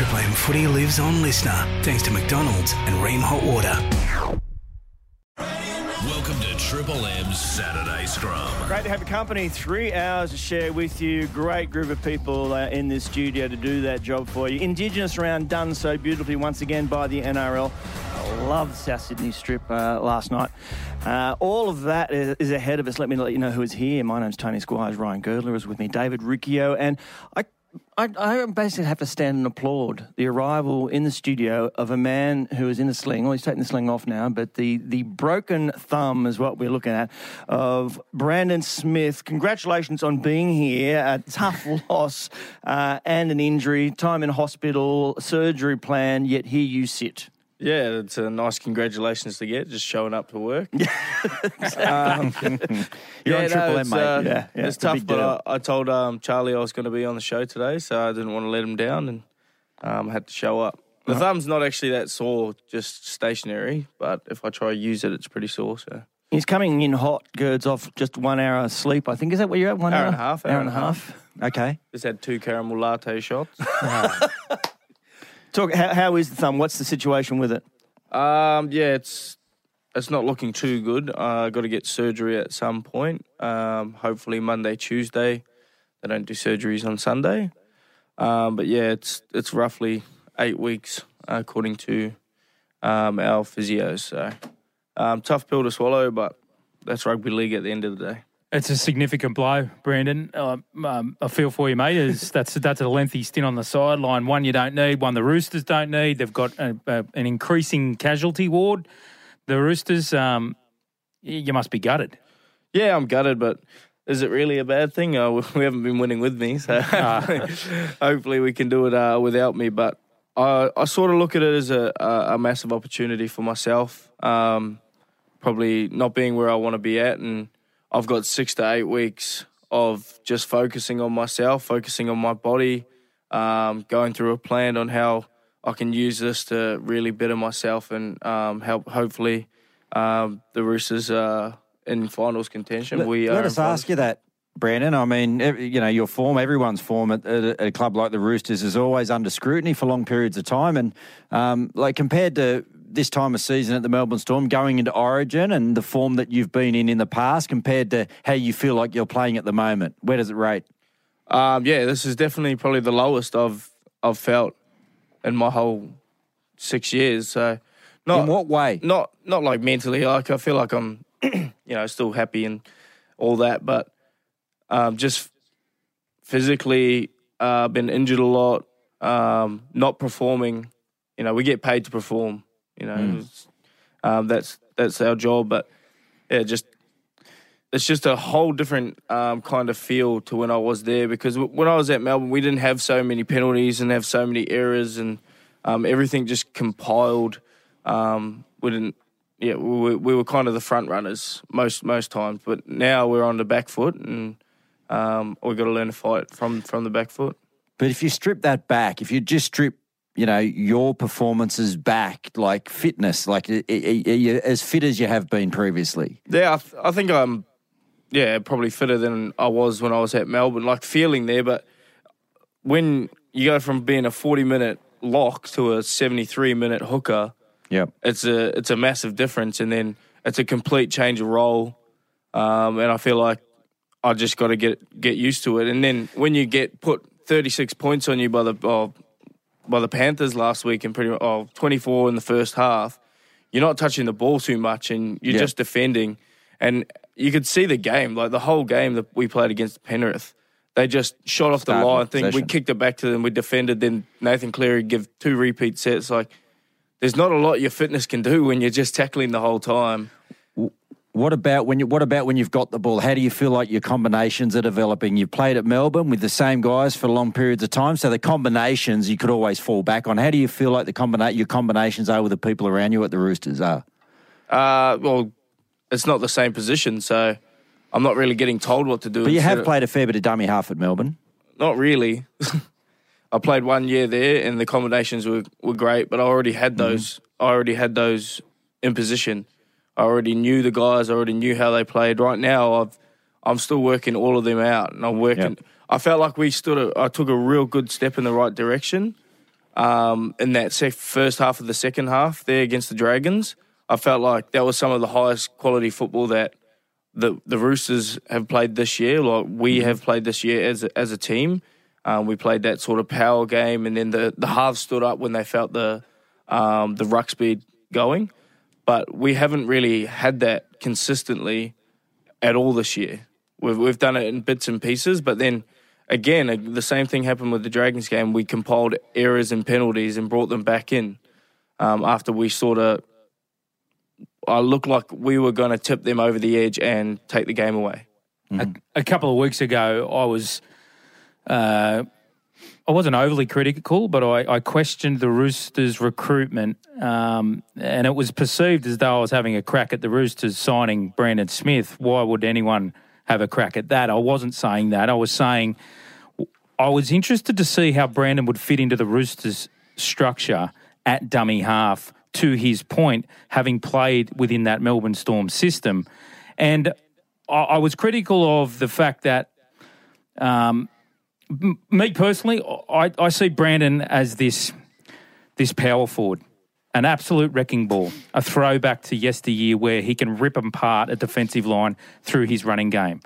Triple M footy lives on listener thanks to McDonald's and Rheem Hot Water. Welcome to Triple M's Saturday Scrum. Great to have your company. Three hours to share with you. Great group of people uh, in this studio to do that job for you. Indigenous round done so beautifully once again by the NRL. I love the South Sydney Strip uh, last night. Uh, all of that is, is ahead of us. Let me let you know who is here. My name's Tony Squires. Ryan Girdler is with me. David Riccio. And I I, I, basically have to stand and applaud the arrival in the studio of a man who is in a sling. Well, he's taking the sling off now, but the, the broken thumb is what we're looking at of Brandon Smith. Congratulations on being here. A tough loss uh, and an injury, time in hospital, surgery plan, yet here you sit. Yeah, it's a nice congratulations to get, just showing up to work. um, You're yeah, on Triple no, M, it's, mate. uh, yeah, yeah, it's a tough, but. I, I told um, Charlie I was going to be on the show today, so I didn't want to let him down and um, had to show up. The thumb's not actually that sore, just stationary, but if I try to use it, it's pretty sore. So He's coming in hot, girds off just one hour of sleep. I think is that where you're at? One Hour hour, and a half, Hour, and a half. Okay. just had two caramel latte shots. Talk. How, how is the thumb? What's the situation with it? Um, yeah, it's it's not looking too good. I uh, got to get surgery at some point. Um, hopefully Monday, Tuesday. They don't do surgeries on Sunday. Um, but yeah, it's it's roughly eight weeks according to um, our physios. So um, tough pill to swallow, but that's rugby league at the end of the day. It's a significant blow, Brandon. Um, um, I feel for you, mate. Is that's that's a lengthy stint on the sideline. One you don't need. One the Roosters don't need. They've got a, a, an increasing casualty ward. The Roosters, um, you must be gutted. Yeah, I'm gutted, but is it really a bad thing? Uh, we haven't been winning with me, so hopefully we can do it uh, without me. But I, I sort of look at it as a, a, a massive opportunity for myself. Um, probably not being where I want to be at, and I've got six to eight weeks of just focusing on myself, focusing on my body, um, going through a plan on how I can use this to really better myself and um, help. Hopefully, um, the Roosters uh, in finals contention. Let, we let are us ask you that, Brandon. I mean, you know, your form, everyone's form at, at, a- at a club like the Roosters is always under scrutiny for long periods of time. And um, like compared to this time of season at the Melbourne Storm, going into Origin and the form that you've been in in the past, compared to how you feel like you're playing at the moment, where does it rate? Um, yeah, this is definitely probably the lowest I've I've felt in my whole six years. So, not in what way? not not like mentally. Like I feel like I'm, you know, still happy and all that, but um, just physically, uh, been injured a lot, um, not performing. You know, we get paid to perform. You know, It's- um, that's that's our job. But yeah, just it's just a whole different um, kind of feel to when I was there because w- when I was at Melbourne, we didn't have so many penalties and have so many errors and um, everything just compiled. Um, we didn't, yeah, we were, we were kind of the front runners most most times, but now we're on the back foot and um, we got to learn to fight from from the back foot. But if you strip that back, if you just strip, you know, your performances back, like fitness, like are you as fit as you have been previously. Yeah, I, th- I think I'm, yeah, probably fitter than I was when I was at Melbourne. Like feeling there, but when you go from being a 40 minute lock to a 73 minute hooker, yeah, it's a it's a massive difference, and then it's a complete change of role. Um, and I feel like I just got to get get used to it. And then when you get put 36 points on you by the oh, by the Panthers last week, and pretty much oh, 24 in the first half, you're not touching the ball too much, and you're Yeah. just defending. And you could see the game, like the whole game that we played against Penrith. They just shot off the line. with Think we kicked it back to them. We defended. Then Nathan Cleary give two repeat sets. Like there's not a lot your fitness can do when you're just tackling the whole time. What about when you? What about when you've got the ball? How do you feel like your combinations are developing? You've played at Melbourne with the same guys for long periods of time, so the combinations you could always fall back on. How do you feel like the combina- your combinations are with the people around you at the Roosters are? Uh, well, it's not the same position, so I'm not really getting told what to do. But you have of- played a fair bit of dummy half at Melbourne. Not really. I played one year there, and the combinations were, were great. But I already had those. I already had those in position. I already knew the guys. I already knew how they played. Right now, I've I'm still working all of them out, and I'm working. Yep. I felt like we stood. A, I took a real good step in the right direction, um, in that sec- first half of the second half there against the Dragons. I felt like that was some of the highest quality football that the the Roosters have played this year. Like we have played this year as a, as a team. Um, we played that sort of power game, and then the the halves stood up when they felt the um, the ruck speed going. But we haven't really had that consistently at all this year. We've we've done it in bits and pieces, but then again, uh, the same thing happened with the Dragons game. We compiled errors and penalties and brought them back in um, after we sort of. I looked like we were going to tip them over the edge and take the game away. A, a couple of weeks ago, I was. Uh, I wasn't overly critical, but I, I questioned the Roosters' recruitment, um, and it was perceived as though I was having a crack at the Roosters signing Brandon Smith. Why would anyone have a crack at that? I wasn't saying that. I was saying I was interested to see how Brandon would fit into the Roosters' structure at dummy half. To his point, having played within that Melbourne Storm system, and I, I was critical of the fact that. Um, me personally, I, I see Brandon as this this power forward, an absolute wrecking ball, a throwback to yesteryear where he can rip apart a defensive line through his running game.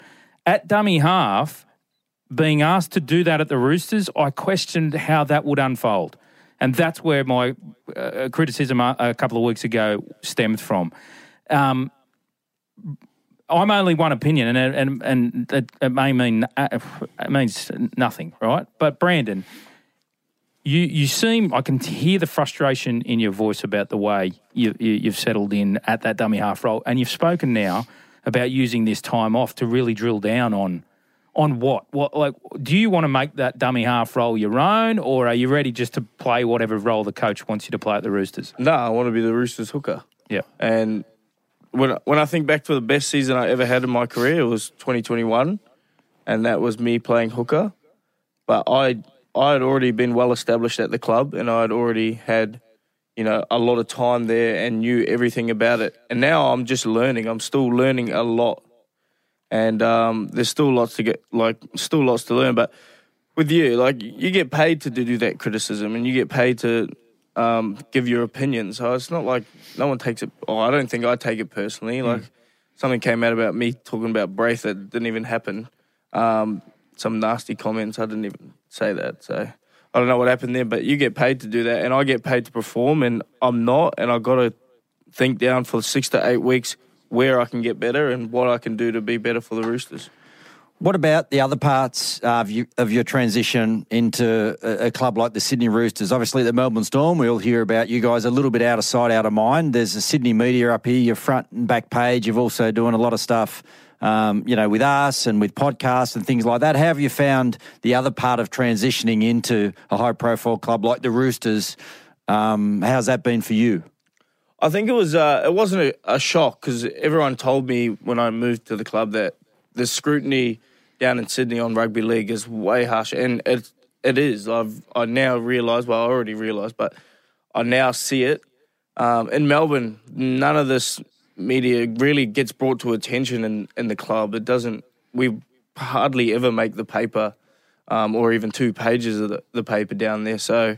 At dummy half, being asked to do that at the Roosters, I questioned how that would unfold. And that's where my uh, criticism a, couple of weeks ago stemmed from. Um, I'm only one opinion, and and and it, it may mean uh, it means nothing, right? But Brandon, you you seem I can hear the frustration in your voice about the way you, you you've settled in at that dummy half role, and you've spoken now about using this time off to really drill down on on what what like do you want to make that dummy half role your own, or are you ready just to play whatever role the coach wants you to play at the Roosters? No, I want to be the Roosters hooker. Yeah. And when when I think back to the best season I ever had in my career, it was 2021, and that was me playing hooker. But I I had already been well established at the club, and I had already had you know a lot of time there and knew everything about it. And now I'm just learning. I'm still learning a lot, and um, there's still lots to get like still lots to learn. But with you, like you get paid to do that criticism, and you get paid to um, give your opinion. So it's not like no one takes it. Oh, I don't think I take it personally. Like something came out about me talking about Braith that didn't even happen. Um, some nasty comments. I didn't even say that. So I don't know what happened there. But you get paid to do that, and I get paid to perform, and I'm not. And I got to think down for six to eight weeks where I can get better and what I can do to be better for the Roosters. What about the other parts of, you, of your transition into a, a club like the Sydney Roosters? Obviously, the Melbourne Storm, we'll hear about you guys a little bit out of sight, out of mind. There's the Sydney media up here, your front and back page. You've also doing a lot of stuff, um, you know, with us and with podcasts and things like that. How have you found the other part of transitioning into a high-profile club like the Roosters? Um, how's that been for you? I think it was uh, it wasn't a, a shock because everyone told me when I moved to the club that the scrutiny down in Sydney on rugby league is way harsher, and it it is. I've I now realise. Well, I already realised, but I now see it. Um, in Melbourne, none of this media really gets brought to attention in, in the club. It doesn't. We hardly ever make the paper, um, or even two pages of the, the paper down there. So,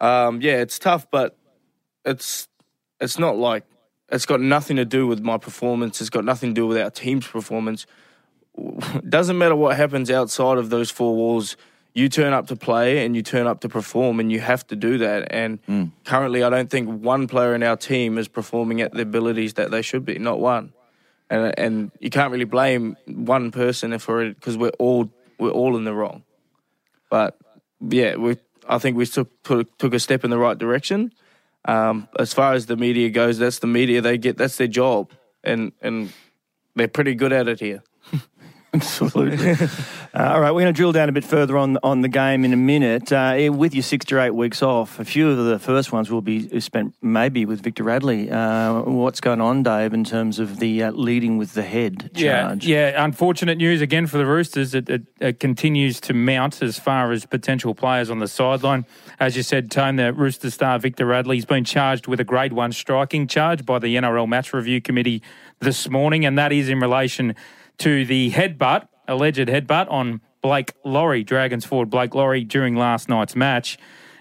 um, yeah, it's tough, but it's it's not like it's got nothing to do with my performance. It's got nothing to do with our team's performance. It doesn't matter what happens outside of those four walls. You turn up to play and you turn up to perform, and you have to do that. And currently, I don't think one player in our team is performing at the abilities that they should be. Not one. And and you can't really blame one person for it because we're all we're all in the wrong. But yeah, we I think we took took, took a step in the right direction. Um, as far as the media goes, that's the media. They get that's their job, and and they're pretty good at it here. Absolutely. uh, all right, we're going to drill down a bit further on on the game in a minute. Uh, with your six to eight weeks off, a few of the first ones will be spent maybe with Victor Radley. Uh, what's going on, Dave, in terms of the uh, leading with the head charge? Yeah, yeah. Unfortunate news again for the Roosters. It, it, it continues to mount as far as potential players on the sideline. As you said, Tone, the Rooster star Victor Radley's been charged with a Grade One striking charge by the NRL Match Review Committee this morning, and that is in relation to the headbutt, alleged headbutt on Blake Lawrie, Dragons forward Blake Lawrie during last night's match.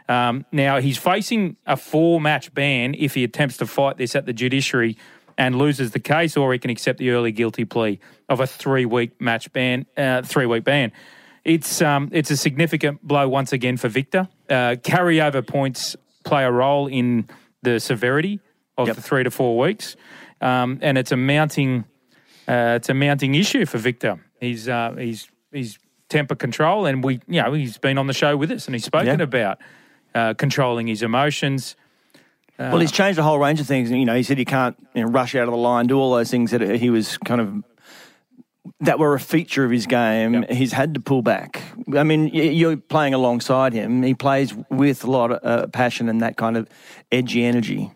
Um, now, he's facing a four match ban if he attempts to fight this at the judiciary and loses the case, or he can accept the early guilty plea of a three week match ban, uh, three week ban. It's um, it's a significant blow once again for Victor. Uh, carryover points play a role in the severity of Yep. the three to four weeks, um, and it's a mounting it's a mounting issue for Victor. He's uh, he's he's temper control, and we you know he's been on the show with us and he's spoken Yeah. about uh, controlling his emotions. Well, he's changed a whole range of things. You know, he said he can't you know, rush out of the line, do all those things that he was kind of that were a feature of his game. He's had to pull back. I mean, you're playing alongside him. He plays with a lot of uh, passion and that kind of edgy energy.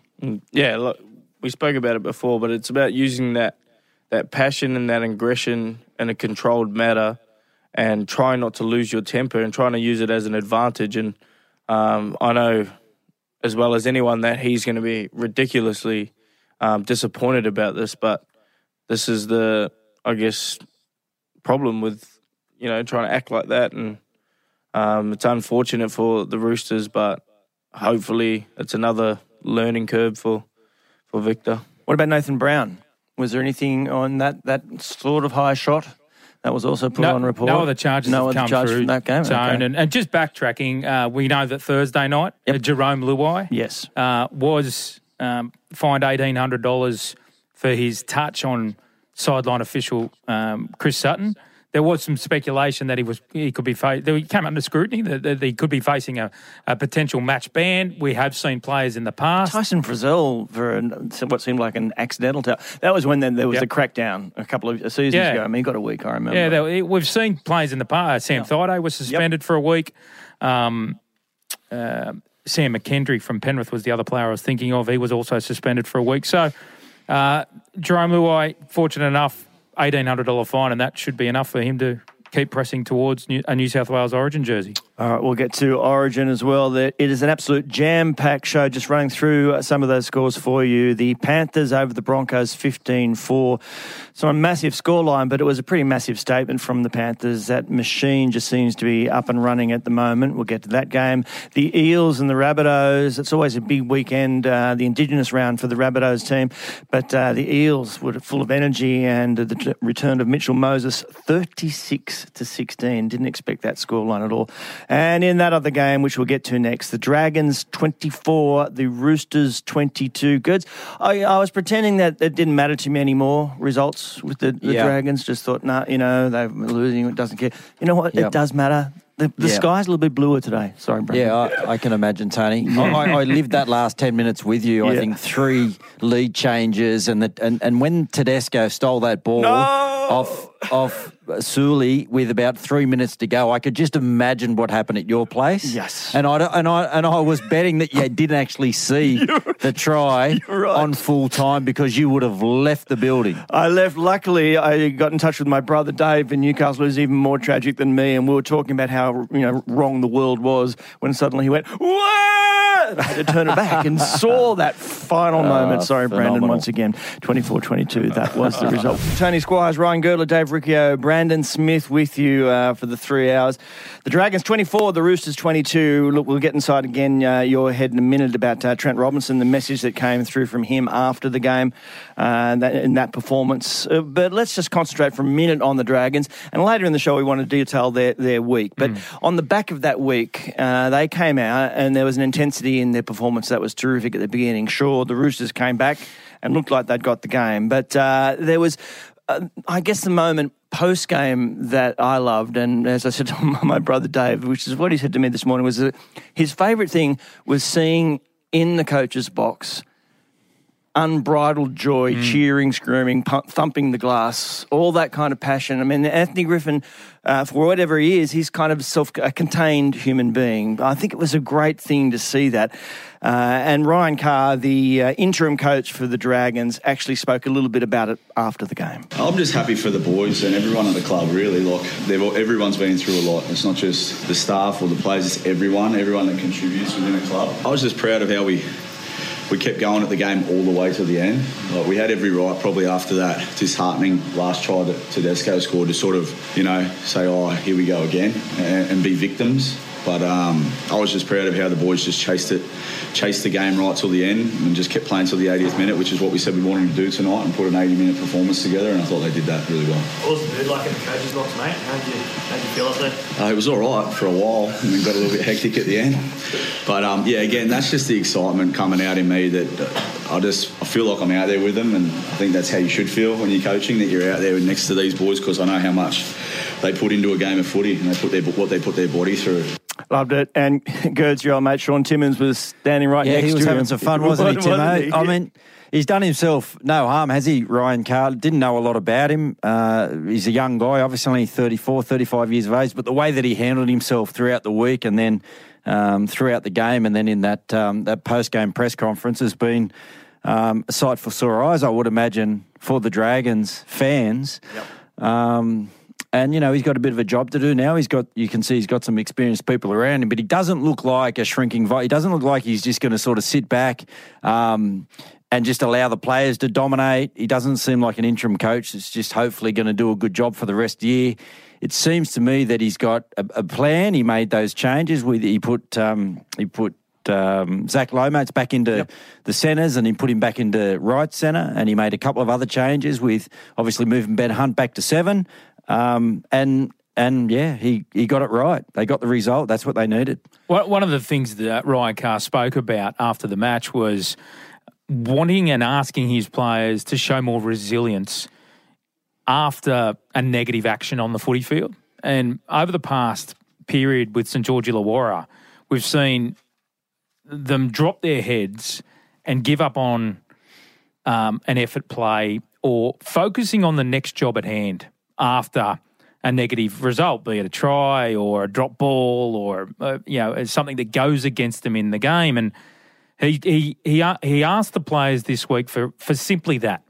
yeah, look, we spoke about it before, but it's about using that that passion and that aggression in a controlled manner, and trying not to lose your temper and trying to use it as an advantage. And um, I know, as well as anyone, that he's going to be ridiculously um, disappointed about this. But this is the, I guess, problem with you know trying to act like that, and um, it's unfortunate for the Roosters, but hopefully it's another learning curve for for Victor. What about Nathan Brown? Was there anything on that that sort of high shot that was also put no, on report? No other charges No have other come charges through from that game. Zone. Okay. And, and just backtracking, uh, we know that Thursday night, uh, Jarome Luai Yes. uh, was um, fined eighteen hundred dollars for his touch on sideline official um, Chris Sutton. There was some speculation that he was he could be fa- he came under scrutiny that, that he could be facing a, a potential match ban. We have seen players in the past. Tyson Frizell for an, what seemed like an accidental towel. That was when then there was Yep. a crackdown a couple of seasons Yeah. ago. I mean, he got a week, I remember. Yeah, they, we've seen players in the past. Sam Thaiday was suspended for a week. Um, uh, Sam McKendry from Penrith was the other player I was thinking of. He was also suspended for a week. So uh, Jarome Luai, fortunate enough, eighteen hundred dollar fine, and that should be enough for him to keep pressing towards New, a New South Wales Origin jersey. All right, we'll get to Origin as well. It is an absolute jam packed show. Just running through uh, some of those scores for you. The Panthers over the Broncos 15 4. It's not a massive scoreline, but it was a pretty massive statement from the Panthers. That machine just seems to be up and running at the moment. We'll get to that game. The Eels and the Rabbitohs. It's always a big weekend, uh, the Indigenous round for the Rabbitohs team. But uh, the Eels were full of energy and the t- return of Mitchell Moses 36 to 16. Didn't expect that scoreline at all. And in that other game, which we'll get to next, the Dragons 24, the Roosters 22. Goods. I, I was pretending that it didn't matter to me anymore, results with the, the Yeah. Dragons. Just thought, nah, you know, they're losing, it doesn't care. You know what? It does matter. The, the Yeah. sky's a little bit bluer today. Sorry, Brendan. Yeah, I, I can imagine, Tony. I, I, lived that last ten minutes with you. I think three lead changes, and the, and and when Tedesco stole that ball off off Sully with about three minutes to go, I could just imagine what happened at your place. Yes. and I and I and I was betting that you didn't actually see the try right. on full time because you would have left the building. I left. Luckily, I got in touch with my brother Dave in Newcastle, who's even more tragic than me, and we were talking about how you know wrong the world was when suddenly he went. What? I had to turn it back and saw that final ah, moment. Sorry, Brandon, once again. 24-22, That was the result. Tony Squires, Ryan Girdler, Dave Riccio, Brandon Smith with you uh, for the three hours. The Dragons 24, the Roosters 22. Look, we'll get inside again uh, your head in a minute about uh, Trent Robinson, the message that came through from him after the game uh, that, in that performance. Uh, but let's just concentrate for a minute on the Dragons. And later in the show, we want to detail their, their week. But on the back of that week, uh, they came out and there was an intensity in their performance that was terrific at the beginning. Sure, the Roosters came back and looked like they'd got the game. But uh, there was, uh, I guess, the moment post game that I loved, and as I said to my brother Dave, which is what he said to me this morning, was that his favourite thing was seeing in the coach's box unbridled joy, cheering, screaming, pu- thumping the glass, all that kind of passion. I mean, Anthony Griffin, uh, for whatever he is, he's kind of self a contained human being. I think it was a great thing to see that. Uh, and Ryan Carr, the uh, interim coach for the Dragons, actually spoke a little bit about it after the game. I'm just happy for the boys and everyone at the club. Really, like everyone's been through a lot. It's not just the staff or the players; it's everyone, everyone that contributes within a club. I was just proud of how we we kept going at the game all the way to the end. Like we had every right, probably after that disheartening last try that Tedesco scored, to sort of you know say, "Oh, here we go again," and, and be victims. But um, I was just proud of how the boys just chased it, chased the game right till the end, and just kept playing till the 80th minute, which is what we said we wanted to do tonight, and put an 80-minute performance together. And I thought they did that really well. What was the mood like in the coaches' box, mate? How'd you, how'd you feel up there? Uh, it was all right for a while, and then got a little bit hectic at the end. But um, yeah, again, that's just the excitement coming out in me that uh, I just I feel like I'm out there with them, and I think that's how you should feel when you're coaching that you're out there next to these boys because I know how much they put into a game of footy and they put their what they put their body through. Loved it. And Girds, your old mate Shaun Timmins was standing right Yeah, next he to was him. having some fun, wasn't he, Tim? Wasn't eh? he? I mean, he's done himself no harm, has he, Ryan Carr? Didn't know a lot about him. Uh, he's a young guy, obviously only 34, 35 years of age, but the way that he handled himself throughout the week and then um, throughout the game and then in that, um, that post-game press conference has been um, a sight for sore eyes, I would imagine, for the Dragons fans. Um, and you know he's got a bit of a job to do now. He's got you can see he's got some experienced people around him, but he doesn't look like a shrinking. He doesn't look like he's just going to sort of sit back um, and just allow the players to dominate. He doesn't seem like an interim coach that's just hopefully going to do a good job for the rest of the year. It seems to me that he's got a, a plan. He made those changes. With he put um, he put um, Zach Lomax back into the centres and he put him back into right centre and he made a couple of other changes with obviously moving Ben Hunt back to seven. Um, and and yeah, he, he got it right. They got the result. That's what they needed. One one of the things that Ryan Carr spoke about after the match was wanting and asking his players to show more resilience after a negative action on the footy field. And over the past period with St George Illawarra, we've seen them drop their heads and give up on um, an effort play or focusing on the next job at hand after a negative result, be it a try or a drop ball or uh, you know something that goes against them in the game. And he he he he asked the players this week for for simply that.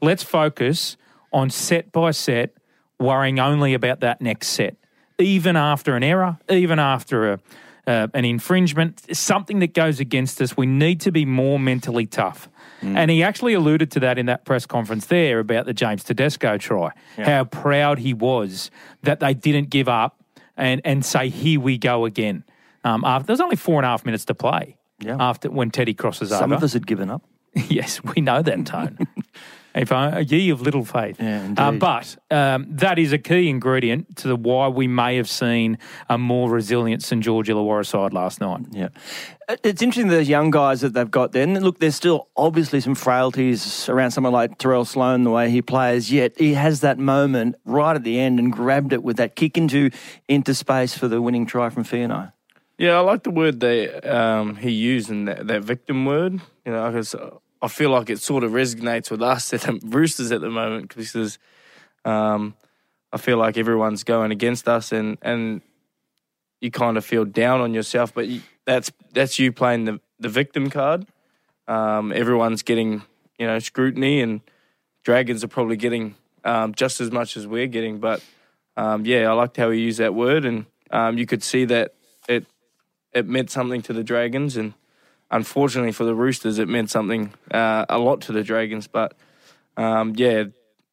Let's focus on set by set, worrying only about that next set, even after an error, even after a uh, an infringement, something that goes against us. We need to be more mentally tough. And he actually alluded to that in that press conference there about the James Tedesco try, how proud he was that they didn't give up and, and say, here we go again. Um, after, there's only four and a half minutes to play after when Teddy crosses Some over. Some of us had given up. yes, we know that tone. if I, a ye of little faith. Yeah, indeed. but um, that is a key ingredient to the why we may have seen a more resilient St George Illawarra side last night. Yeah. It's interesting those young guys that they've got there. And look, there's still obviously some frailties around someone like Tyrell Sloan, the way he plays, yet he has that moment right at the end and grabbed it with that kick into into space for the winning try from Fiona. Yeah, I like the word that um, he used in that, that victim word. You know, because I feel like it sort of resonates with us at the Roosters at the moment because um, I feel like everyone's going against us and, and you kind of feel down on yourself. But you, that's that's you playing the, the victim card. Um, everyone's getting you know scrutiny, and Dragons are probably getting um, just as much as we're getting. But um, yeah, I liked how he used that word, and um, you could see that it it meant something to the Dragons, and unfortunately for the Roosters, it meant something uh, a lot to the Dragons. But um, yeah,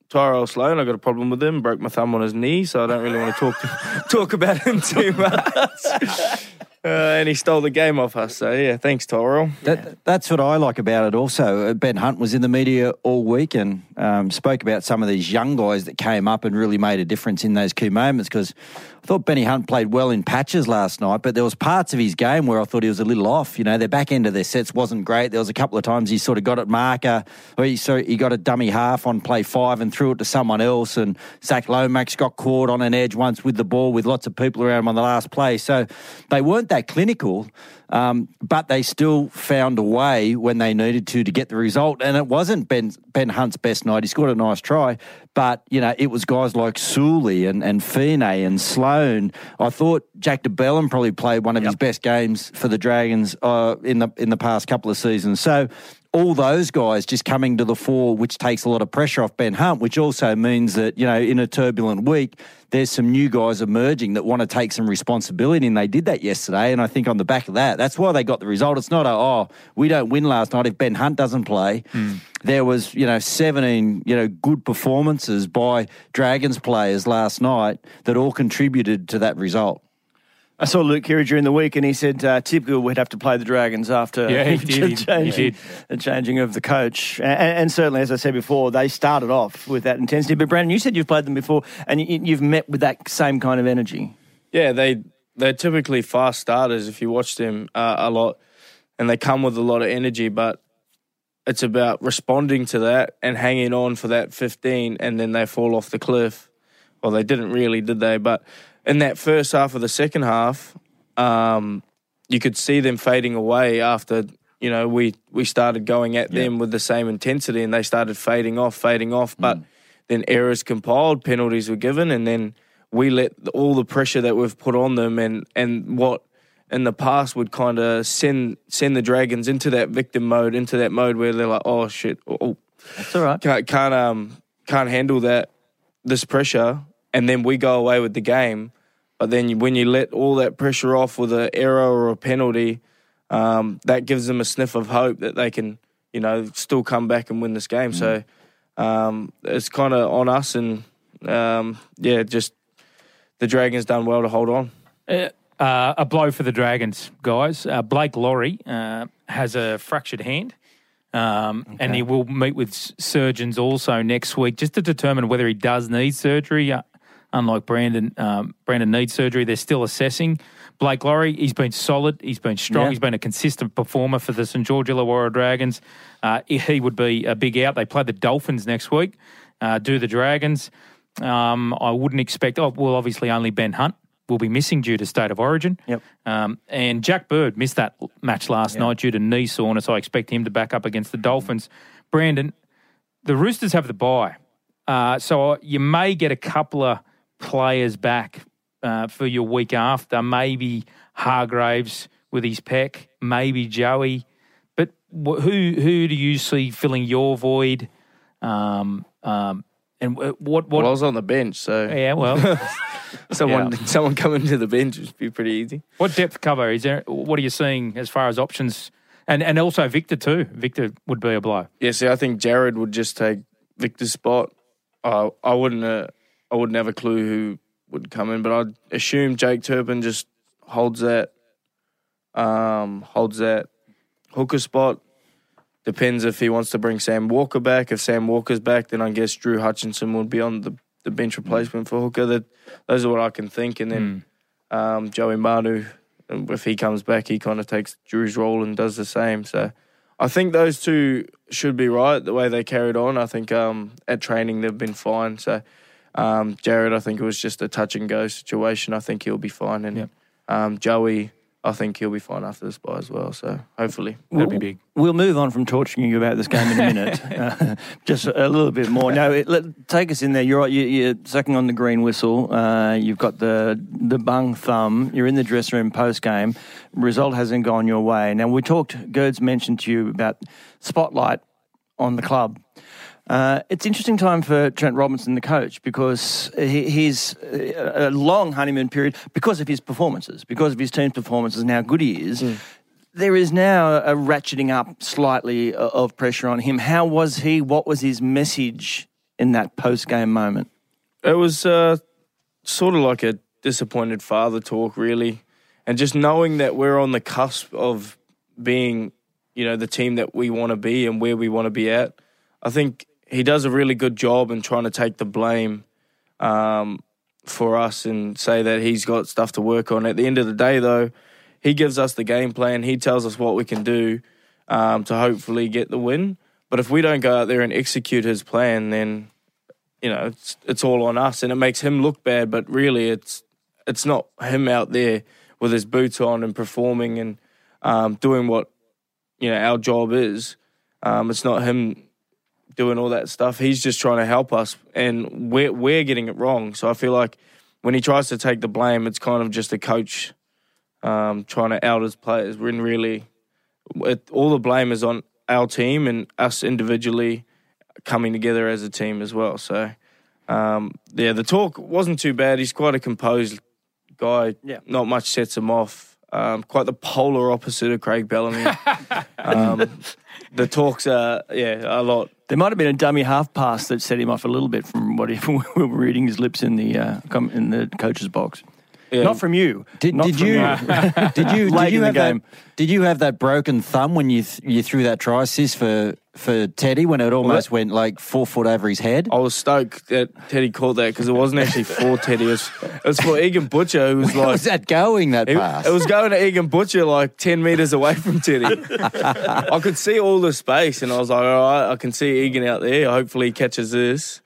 Tyrell Sloan, I got a problem with him. Broke my thumb on his knee, so I don't really want to talk talk about him too much. Uh, and he stole the game off us. So yeah, thanks, Tyrell. That, that's what I like about it. Also, Uh, Ben Hunt was in the media all week and um, spoke about some of these young guys that came up and really made a difference in those key moments. Because I thought Benny Hunt played well in patches last night, but there was parts of his game where I thought he was a little off. You know, their back end of their sets wasn't great. There was a couple of times he sort of got it marker, or he so he got a dummy half on play five and threw it to someone else. And Zach Lomax got caught on an edge once with the ball with lots of people around him on the last play. So they weren't that clinical. Um, but they still found a way when they needed to to get the result. And it wasn't Ben Ben Hunt's best night. He scored a nice try, but you know it was guys like Sully and and Fine and Sloan. I thought Jack de Belin probably played one of his best games for the Dragons uh, in the in the past couple of seasons. So. All those guys just coming to the fore, which takes a lot of pressure off Ben Hunt, which also means that, you know, in a turbulent week, there's some new guys emerging that want to take some responsibility, and they did that yesterday. And I think on the back of that, that's why they got the result. It's not a oh, we don't win last night if Ben Hunt doesn't play. Hmm. There was you know 17 you know good performances by Dragons players last night that all contributed to that result. I saw Luke Keary during the week, and he said uh, typically we'd have to play the Dragons after Yeah, he the did. He- he changing- did. the changing of the coach. And, and certainly, as I said before, they started off with that intensity. But Brandon, you said you've played them before, and you, you've met with that same kind of energy. Yeah, they they're typically fast starters if you watch them uh, a lot, and they come with a lot of energy. But it's about responding to that and hanging on for that 15, and then they fall off the cliff. Well, they didn't really, did they? But in that first half of the second half, um, you could see them fading away after you know we we started going at them with the same intensity, and they started fading off, fading off. But then errors compiled, penalties were given, and then we let the- all the pressure that we've put on them and and what in the past would kind of send send the dragons into that victim mode, into that mode where they're like, oh shit, oh, That's all right. can't can't um can't handle that this pressure, and then we go away with the game. But then when you let all that pressure off with an error or a penalty, um, that gives them a sniff of hope that they can, you know, still come back and win this game. So um, it's kind of on us, and um, yeah, just the Dragons done well to hold on. Uh, uh, a blow for the Dragons, guys. Uh, Blake Lawrie uh, has a fractured hand. Um, And he will meet with surgeons also next week just to determine whether he does need surgery. Uh, unlike Brandon, um, Brandon needs surgery. They're still assessing. Blake Lawrie, he's been solid. He's been strong. Yeah. He's been a consistent performer for the St George Illawarra Dragons. Uh, he would be a big out. They play the Dolphins next week. Uh, do the Dragons. Um, I wouldn't expect. Oh, well, obviously only Ben Hunt will be missing due to state of origin. Yep. Um, and Jack Bird missed that match last night due to knee soreness. I expect him to back up against the Dolphins. Brandon, the Roosters have the bye, uh, so you may get a couple of players back uh, for your week after. Maybe Hargreaves with his peck, maybe Joey. But wh- who who do you see filling your void? Um, um, and what what? Well, I was on the bench, so yeah, well, someone yeah. someone coming to the bench would be pretty easy. What depth cover is there? What are you seeing as far as options? And and also Victor too. Victor would be a blow. Yeah, see, I think Jared would just take Victor's spot. I I wouldn't uh, I wouldn't have a clue who would come in, but I'd assume Jake Turpin just holds that um holds that hooker spot. Depends if he wants to bring Sam Walker back. If Sam Walker's back, then I guess Drew Hutchison would be on the, the bench replacement for hooker. That those are what I can think. And then um, Joey Manu, if he comes back, he kind of takes Drew's role and does the same. So I think those two should be right the way they carried on. I think um, at training they've been fine. So um, Jared, I think it was just a touch and go situation. I think he'll be fine. And Yep. um, Joey, I think he'll be fine after this bye as well. So hopefully. That'd be big. We'll move on from torturing you about this game in a minute. uh, just a little bit more. No, it, let, take us in there. You're you, you're sucking on the green whistle. Uh, you've got the the bung thumb. You're in the dressing room post game. Result hasn't gone your way. Now we talked. Girds mentioned to you about spotlight on the club. Uh, it's interesting time for Trent Robinson, the coach, because he, he's uh, a long honeymoon period because of his performances, because of his team's performances and how good he is. There is now a ratcheting up slightly of pressure on him. How was he? What was his message in that post game moment? It was uh, sort of like a disappointed father talk, really, and just knowing that we're on the cusp of being, you know, the team that we want to be and where we want to be at. I think he does a really good job in trying to take the blame um, for us and say that he's got stuff to work on. At the end of the day, though, he gives us the game plan. He tells us what we can do um, to hopefully get the win. But if we don't go out there and execute his plan, then you know it's it's all on us, and it makes him look bad. But really, it's it's not him out there with his boots on and performing and um, doing what you know our job is. Um, it's not him doing all that stuff. He's just trying to help us, and we're we're getting it wrong. So I feel like when he tries to take the blame, it's kind of just a coach um, trying to out his players. When really, it, all the blame is on our team and us individually coming together as a team as well. So um, yeah, the talk wasn't too bad. He's quite a composed guy. Yeah. not much sets him off. Um, quite the polar opposite of Craig Bellamy. um, the talks are yeah a lot There might have been a dummy half pass that set him off a little bit from what he, we were reading his lips in the uh, in the coach's box. Yeah. Not from you. Did, Not did from you, did you Late did you in the have game. that did you have that broken thumb when you th- you threw that try assist for for Teddy when it almost went like four foot over his head? I was stoked that Teddy called that because it wasn't actually for Teddy. It was, it was for Egan Butcher, who was How like. was that going? That It, pass. it was going to Egan Butcher like 10 metres away from Teddy. I could see all the space and I was like, all right, I can see Egan out there. Hopefully he catches this.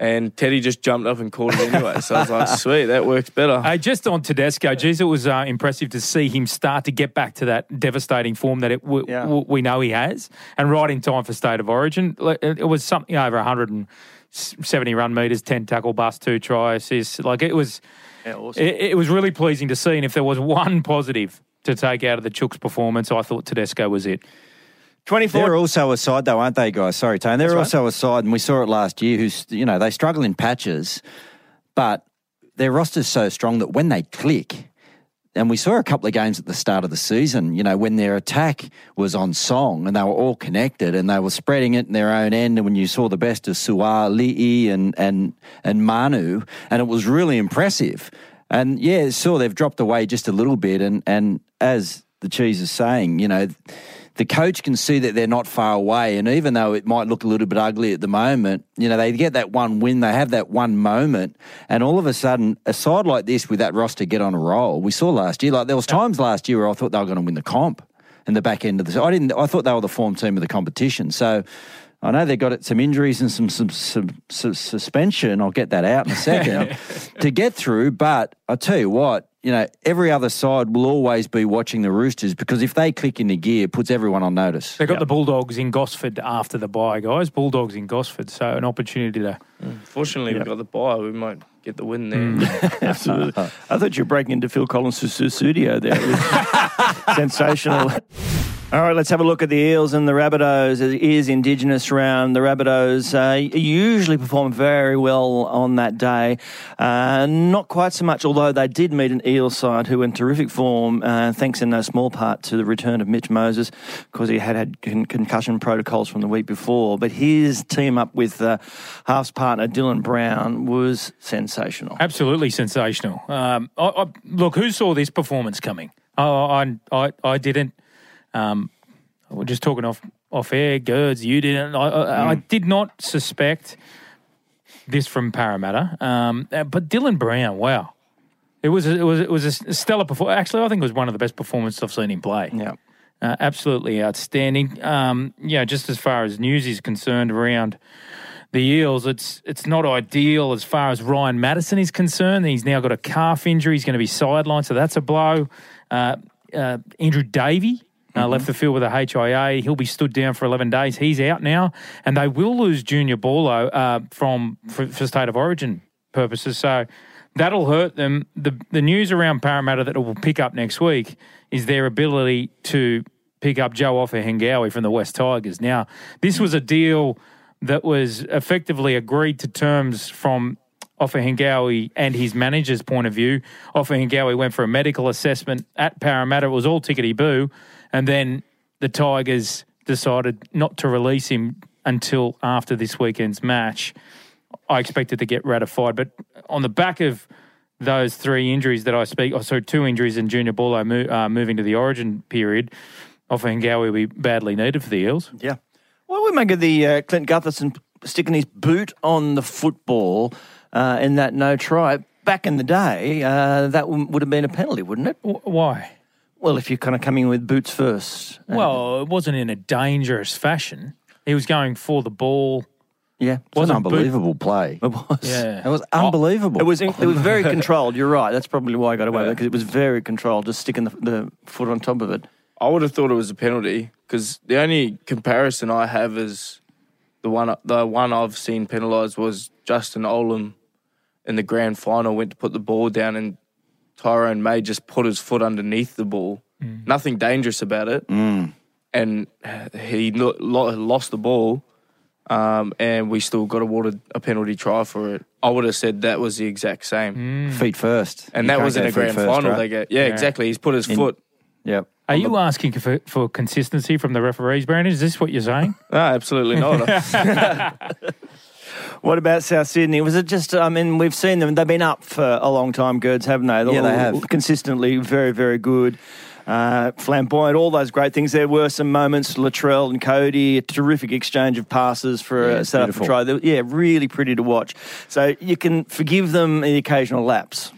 And Teddy just jumped up and called it anyway. So I was like, sweet, that works better. Hey, just on Tedesco, geez, it was uh, impressive to see him start to get back to that devastating form that it w- Yeah. w- we know he has, and right in time for state of origin. It it was something over 170 run meters, 10 tackle bust, two try assists. Like it was, Yeah, awesome. it, it was really pleasing to see. And if there was one positive to take out of the Chooks performance, I thought Tedesco was it. 24. They're also a side, though, aren't they, guys? Sorry, Tone. They're right. also a side, and we saw it last year. Who's you know they struggle in patches, but their roster's so strong that when they click, and we saw a couple of games at the start of the season. You know when their attack was on song and they were all connected and they were spreading it in their own end. And when you saw the best of Suaalii, and and and Manu, and it was really impressive. And yeah, sure they've dropped away just a little bit. And and as the cheese is saying, you know the coach can see that they're not far away. And even though it might look a little bit ugly at the moment, you know, they get that one win, they have that one moment, and all of a sudden, a side like this with that roster get on a roll. We saw last year, like there was times last year where I thought they were going to win the comp in the back end of the I didn't I thought they were the form team of the competition. So I know they've got it- some injuries and some, some, some, su- suspension. I'll get that out in a second to get through. But I tell you what, you know, every other side will always be watching the Roosters because if they click into gear, it puts everyone on notice. They've got the Bulldogs in Gosford after the bye, guys. Bulldogs in Gosford, so an opportunity to. Fortunately, we've got the bye. We might get the win there. Mm. Absolutely. I thought you were breaking into Phil Collins' studio there. It was sensational. All right, let's have a look at the Eels and the Rabbitohs. It is Indigenous round. The Rabbitohs uh, usually perform very well on that day. Uh, not quite so much, although they did meet an Eel side who were in terrific form, uh, thanks in no small part to the return of Mitch Moses, because he had had con- concussion protocols from the week before. But his team up with uh, partner Dylan Brown was sensational. Absolutely sensational. Um, I, I, look, who saw this performance coming? Oh, I, I, I didn't. Um, we're just talking off off air. Girds, you didn't. I, I, I did not suspect this from Parramatta. Um, uh, but Dylan Brown, wow, it was a, it was it was a stellar performance. Actually, I think it was one of the best performances I've seen him play. Yeah. Uh, absolutely outstanding. Um, yeah, just as far as news is concerned around the Eels, it's it's not ideal as far as Ryan Matterson is concerned. He's now got a calf injury. He's going to be sidelined, so that's a blow. Uh, uh, Andrew Davey. Uh, left the field with a HIA. He'll be stood down for 11 days. He's out now, and they will lose Junior Paulo uh, from for, for state of origin purposes. So that'll hurt them. The the news around Parramatta that it will pick up next week is their ability to pick up Joe Ofahengaue from the West Tigers. Now, this was a deal that was effectively agreed to terms from Ofahengaue and his manager's point of view. Ofahengaue went for a medical assessment at Parramatta. It was all tickety boo. And then the Tigers decided not to release him until after this weekend's match. I expected to get ratified, but on the back of those three injuries that I speak, oh, sorry, two injuries and Junior Paulo mo- uh, moving to the Origin period, Ofahengaue will be badly needed for the Eels. Yeah. What do we make of the uh, Clint Gutherson sticking his boot on the football uh, in that no try? Back in the day, uh, that w- would have been a penalty, wouldn't it? W- why? Well, if you're kind of coming in with boots first. Uh, Well, it wasn't in a dangerous fashion. He was going for the ball. yeah. It was an Wasn't boot- unbelievable play. It was. Yeah. It was unbelievable. It was it was very controlled. You're right. That's probably why I got away with it because it was very controlled, just sticking the, the foot on top of it. I would have thought it was a penalty because the only comparison I have is the one the one I've seen penalised was Justin Olam in the grand final went to put the ball down and Tyrone May just put his foot underneath the ball. Mm. Nothing dangerous about it, mm. and he lo- lo- lost the ball. Um, and we still got awarded a penalty try for it. I would have said that was the exact same, mm. feet first. and You that was in a grand first, final. right? They get yeah, exactly. He's put his In- foot. Yep. Are you asking for, for consistency from the referees, Brandon? Is this what you're saying? No, absolutely not. What about South Sydney? Was it just, I mean, we've seen them, they've been up for a long time, Girds, haven't they? Yeah, they have. Consistently very, very good. Uh, flamboyant, all those great things. There were some moments, Latrell and Cody, a terrific exchange of passes for Yeah, a set up beautiful. try. They- Yeah, really pretty to watch. So you can forgive them the occasional lapse.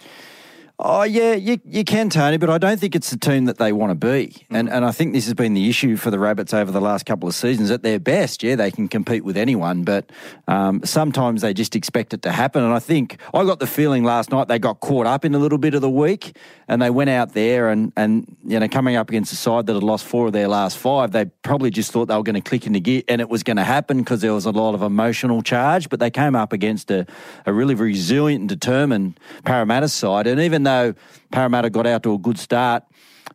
Oh yeah, you, you can, Tony, but I don't think it's the team that they want to be, and and I think this has been the issue for the Rabbits over the last couple of seasons. At their best, yeah, they can compete with anyone, but um, sometimes they just expect it to happen. And I think I got the feeling last night they got caught up in a little bit of the week, and they went out there and and you know coming up against a side that had lost four of their last five, they probably just thought they were going to click into gear, and it was going to happen because there was a lot of emotional charge. But they came up against a, a really resilient and determined Parramatta side, and even though Parramatta got out to a good start,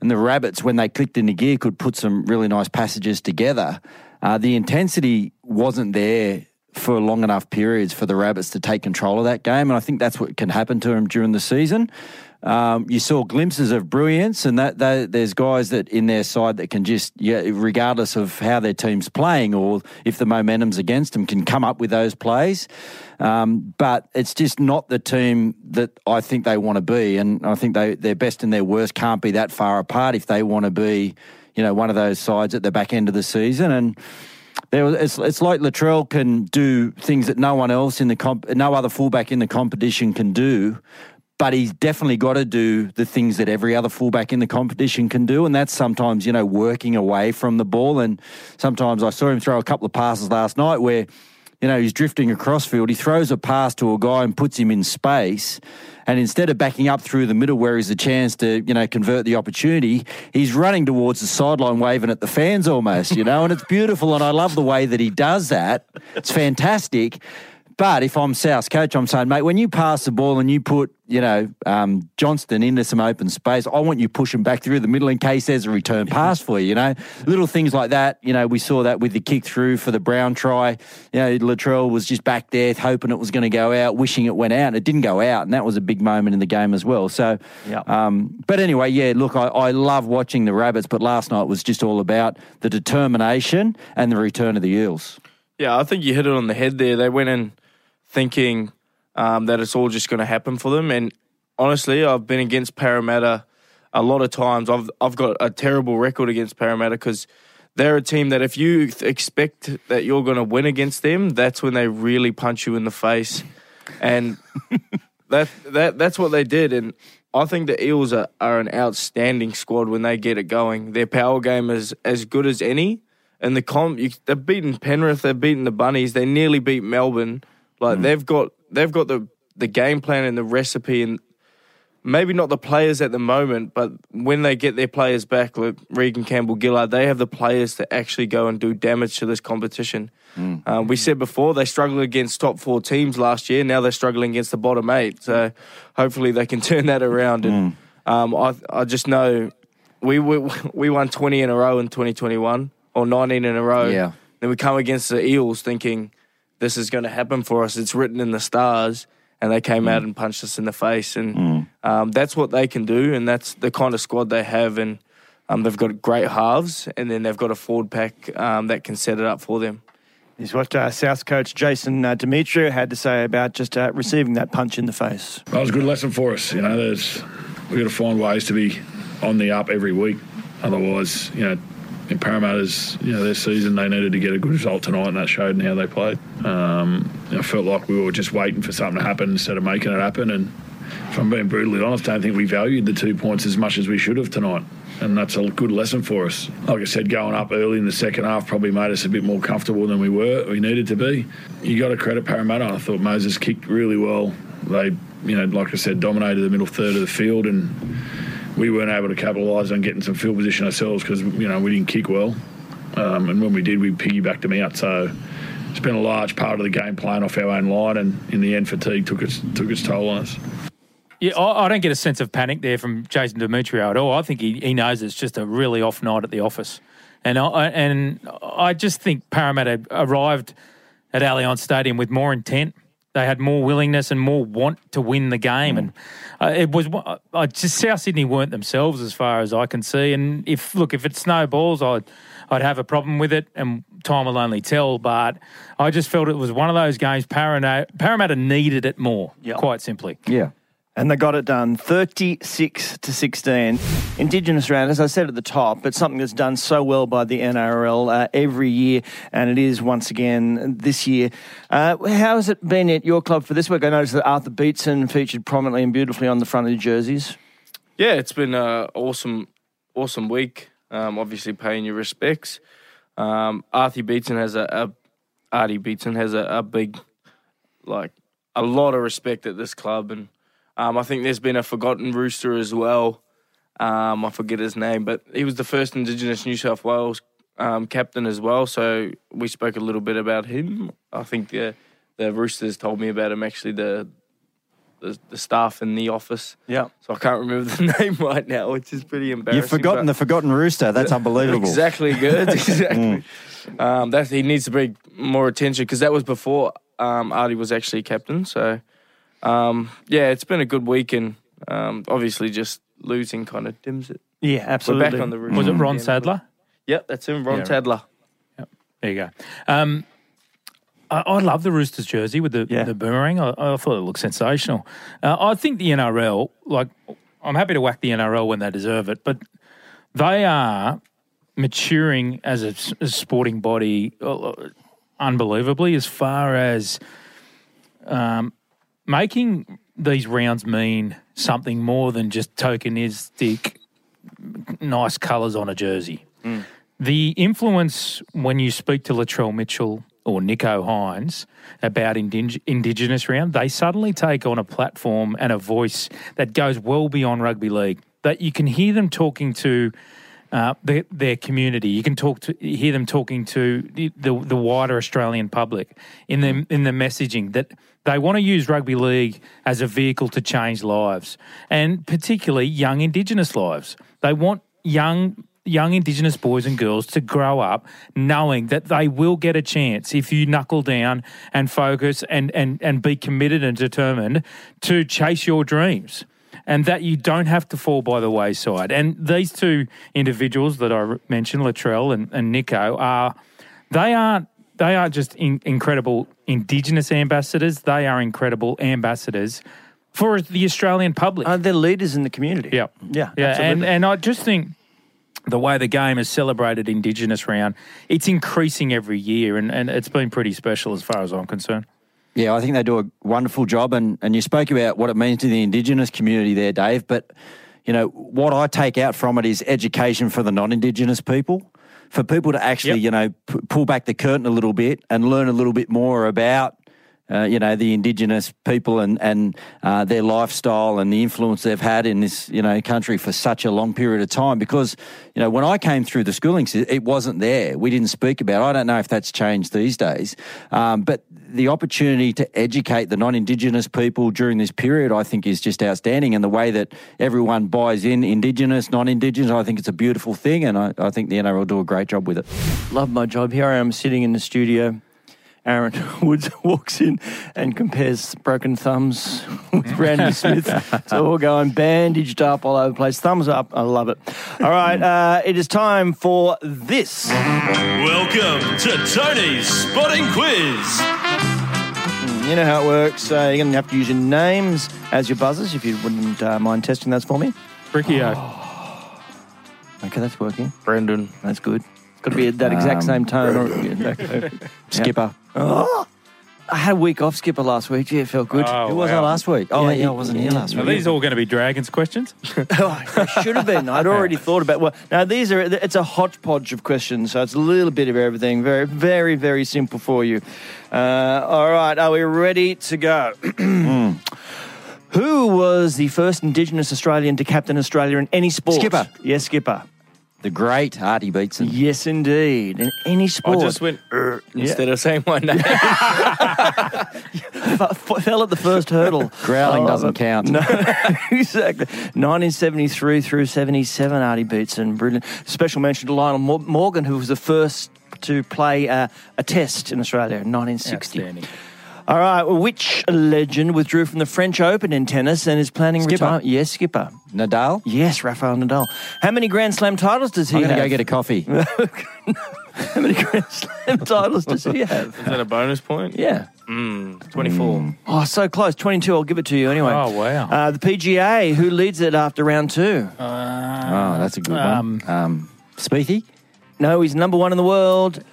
and the Rabbits, when they clicked into gear, could put some really nice passages together. Uh, the intensity wasn't there for long enough periods for the Rabbits to take control of that game, and I think that's what can happen to them during the season. Um, you saw glimpses of brilliance, and that, that there's guys that in their side that can just, yeah, regardless of how their team's playing or if the momentum's against them, can come up with those plays. Um, but it's just not the team that I think they want to be, and I think they their best and their worst can't be that far apart if they want to be, you know, one of those sides at the back end of the season and. There was, it's, it's like Latrell can do things that no one else in the comp, no other fullback in the competition can do, but he's definitely got to do the things that every other fullback in the competition can do, and that's sometimes you know working away from the ball. And sometimes I saw him throw a couple of passes last night where you know he's drifting across field, he throws a pass to a guy and puts him in space. And instead of backing up through the middle where he's a chance to, you know, convert the opportunity, he's running towards the sideline waving at the fans almost, you know, and it's beautiful. And I love the way that he does that. It's fantastic. But if I'm South's coach, I'm saying, mate, when you pass the ball and you put, you know, um, Johnston into some open space, I want you pushing back through the middle in case there's a return pass for you, you know. Little things like that. You know, we saw that with the kick through for the Brown try. You know, Latrell was just back there hoping it was going to go out, wishing it went out, and it didn't go out. And that was a big moment in the game as well. So, Yep. um, but anyway, yeah, look, I, I love watching the Rabbits, but last night was just all about the determination and the return of the Eels. Yeah, I think you hit it on the head there. They went in thinking um, that it's all just going to happen for them. And honestly, I've been against Parramatta a lot of times. I've I've got a terrible record against Parramatta because they're a team that if you expect that you're going to win against them, that's when they really punch you in the face. And that that that's what they did. And I think the Eels are, are an outstanding squad when they get it going. Their power game is as good as any. And the comp, you, they've beaten Penrith, they've beaten the Bunnies, they nearly beat Melbourne. Like they've got they've got the the game plan and the recipe, and maybe not the players at the moment, but when they get their players back, like Regan Campbell Gillard, they have the players to actually go and do damage to this competition. Uh, we said before they struggled against top four teams last year. Now they're struggling against the bottom eight. So hopefully they can turn that around. And um, I I just know we, we we won twenty in a row in twenty twenty one or nineteen in a row. Yeah. Then we come against the Eels thinking this is going to happen for us. It's written in the stars. And they came out and punched us in the face. And um, that's what they can do. And that's the kind of squad they have. And um, they've got great halves. And then they've got a forward pack um, that can set it up for them. Is what uh, South coach Jason uh, Demetriou had to say about just uh, receiving that punch in the face. That was a good lesson for us. You know, there's we got to find ways to be on the up every week. Otherwise, you know, in Parramatta's you know their season, they needed to get a good result tonight, and that showed in how they played. Um, I felt like we were just waiting for something to happen instead of making it happen. And if I'm being brutally honest, I don't think we valued the two points as much as we should have tonight. And that's a good lesson for us. Like I said, going up early in the second half probably made us a bit more comfortable than we were, we needed to be. You got to credit Parramatta. I thought Moses kicked really well. They, you know, like I said, dominated the middle third of the field, and we weren't able to capitalise on getting some field position ourselves because you know we didn't kick well. Um, and when we did, we piggybacked them out. So been a large part of the game playing off our own line, and in the end, fatigue took its took its toll on us. Yeah, I, I don't get a sense of panic there from Jason Demetriou at all. I think he, he knows it's just a really off night at the office, and I, I- and I just think Parramatta arrived at Allianz Stadium with more intent They had more willingness and more want to win the game, and uh, it was uh, just South Sydney weren't themselves as far as I can see. And if look, if it snowballs, I'd I'd have a problem with it, and time will only tell. But I just felt it was one of those games. Parramatta, Parramatta needed it more, quite simply. Yeah. And they got it done 36 to 16. Indigenous round, as I said at the top, it's something that's done so well by the NRL uh, every year, and it is once again this year. Uh, how has it been at your club for this week? I noticed that Arthur Beetson featured prominently and beautifully on the front of the jerseys. Yeah, it's been an awesome, awesome week. Um, obviously, paying your respects. Um, Arthur Beetson has a, a Artie Beetson has a, a big, like, a lot of respect at this club, and um, I think there's been a forgotten rooster as well. Um, I forget his name, but he was the first Indigenous New South Wales um, captain as well. So we spoke a little bit about him. I think the the Roosters told me about him actually. The the, the staff in the office. Yeah. So I can't remember the name right now, which is pretty embarrassing. You've forgotten the forgotten rooster. That's unbelievable. Exactly good. exactly. um, that he needs to bring more attention because that was before um, Artie was actually captain. So um, yeah, it's been a good week, and um, obviously just losing kind of dims it. Yeah, We're absolutely. back on the roof. Was it Ron. Sadler? Yep, that's him, Ron Yeah. Tadler. There you go. Um, I, I love the Roosters jersey with the, Yeah. the boomerang. I, I thought it looked sensational. Uh, I think the NRL, like, I'm happy to whack the NRL when they deserve it, but they are maturing as a sporting body uh, unbelievably as far as um, making these rounds mean something more than just tokenistic, nice colours on a jersey. The influence when you speak to Latrell Mitchell or Nicho Hynes about indig- Indigenous round, they suddenly take on a platform and a voice that goes well beyond rugby league. That you can hear them talking to uh, their, their community. You can talk to hear them talking to the, the, the wider Australian public in the in the messaging that they want to use rugby league as a vehicle to change lives, and particularly young Indigenous lives. They want young young Indigenous boys and girls to grow up knowing that they will get a chance if you knuckle down and focus and and and be committed and determined to chase your dreams and that you don't have to fall by the wayside. And these two individuals that I mentioned, Latrell and, and Nicho, are they aren't they aren't just in, incredible Indigenous ambassadors. They are incredible ambassadors for the Australian public. Uh, they're leaders in the community. yeah, Yeah, yeah. And absolutely. and I just think the way the game has celebrated Indigenous round, it's increasing every year, and, and it's been pretty special as far as I'm concerned. Yeah, I think they do a wonderful job, and, and you spoke about what it means to the Indigenous community there, Dave. But you know what I take out from it is education for the non-Indigenous people, for people to actually Yep. you know p- pull back the curtain a little bit and learn a little bit more about. Uh, you know the indigenous people and and uh, their lifestyle and the influence they've had in this you know country for such a long period of time. Because you know when I came through the schooling, it wasn't there. We didn't speak about. it. I don't know if that's changed these days, um, but the opportunity to educate the non-indigenous people during this period, I think, is just outstanding. And the way that everyone buys in, indigenous, non-indigenous, I think it's a beautiful thing, and I, I think the NRL do a great job with it. Love my job. Here I am sitting in the studio. Aaron Woods walks in and compares broken thumbs with Randy Smith. So we're going bandaged up all over the place. Thumbs up. I love it. All right. Uh, it is time for this. Welcome to Tony's Spotting Quiz. You know how it works. Uh, you're going to have to use your names as your buzzers if you wouldn't uh, mind testing those for me. Riccio. Okay, that's working. Brandon. That's good. It's got to be at that exact Um, same tone. Or, yeah. Skipper. Oh, I had a week off skipper last week. Yeah, it felt good. Oh, Who was wow. I last week? Oh, Yeah, yeah, yeah, I wasn't here yeah. last Are these all going to be Dragons questions? Oh, I should have been. I'd already thought about. Well, now these are. It's a hodgepodge of questions, so it's a little bit of everything. Very, very, very simple for you. Uh, all right, are we ready to go? Who was the first Indigenous Australian to captain Australia in any sport? Skipper. Yes, skipper. The great Artie Beetson. Yes, indeed. In any sport. I just went "Er," instead of saying my name. F- f- fell at the first hurdle. Growling I love doesn't it. count. No, exactly. 1973 through 77, Artie Beetson, brilliant. Special mention to Lionel Morgan, who was the first to play uh, a test in Australia in 1960. Outstanding. All right. Well, which legend withdrew from the French Open in tennis and is planning Skipper. retirement? Yes, Skipper. Nadal. Yes, Rafael Nadal. How many Grand Slam titles does he have? I'm going to go get a coffee. How many Grand Slam titles does he have? Is that a bonus point? Yeah. Mm, 24. Oh, so close. 22. I'll give it to you anyway. Oh, wow. Uh, the PGA, who leads it after round two? oh, that's a good Um, one. Um, Spiethy. No, he's number one in the world.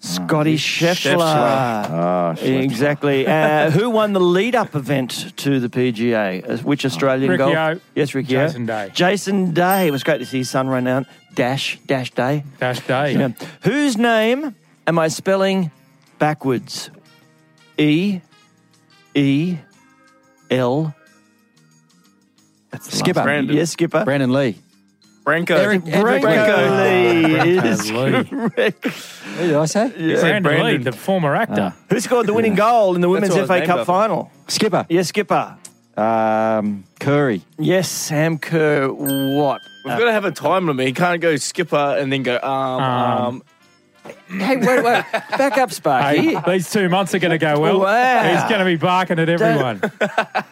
Scotty Scheffler. Oh, shit. Exactly. Uh, who won the lead-up event to the PGA? Uh, Which Australian golf? Riccio. Yes, Ricky. Jason Day. Jason Day. It was great to see his son run out. Dash, Dash Day. Dash Day. Yeah. Whose name am I spelling backwards? E, E, L. That's the Skipper. Brandon. Yes, Skipper. Brandon Lee. Branko. Eric Edward Branko Branko. Lee Branko is Lee. correct. What did I say? Brandon, Brandon. Lee, the former actor. Who scored the winning goal in the Women's what I was FA Cup after. final? Skipper. Yes, Skipper. Um, Curry. Yes, Sam Kerr. What? We've got to have a time limit. You can't go skipper and then go um Um. um. Hey, wait, wait. Back up, Sparky. Hey, these two months are going to go well. Wow. He's going to be barking at everyone.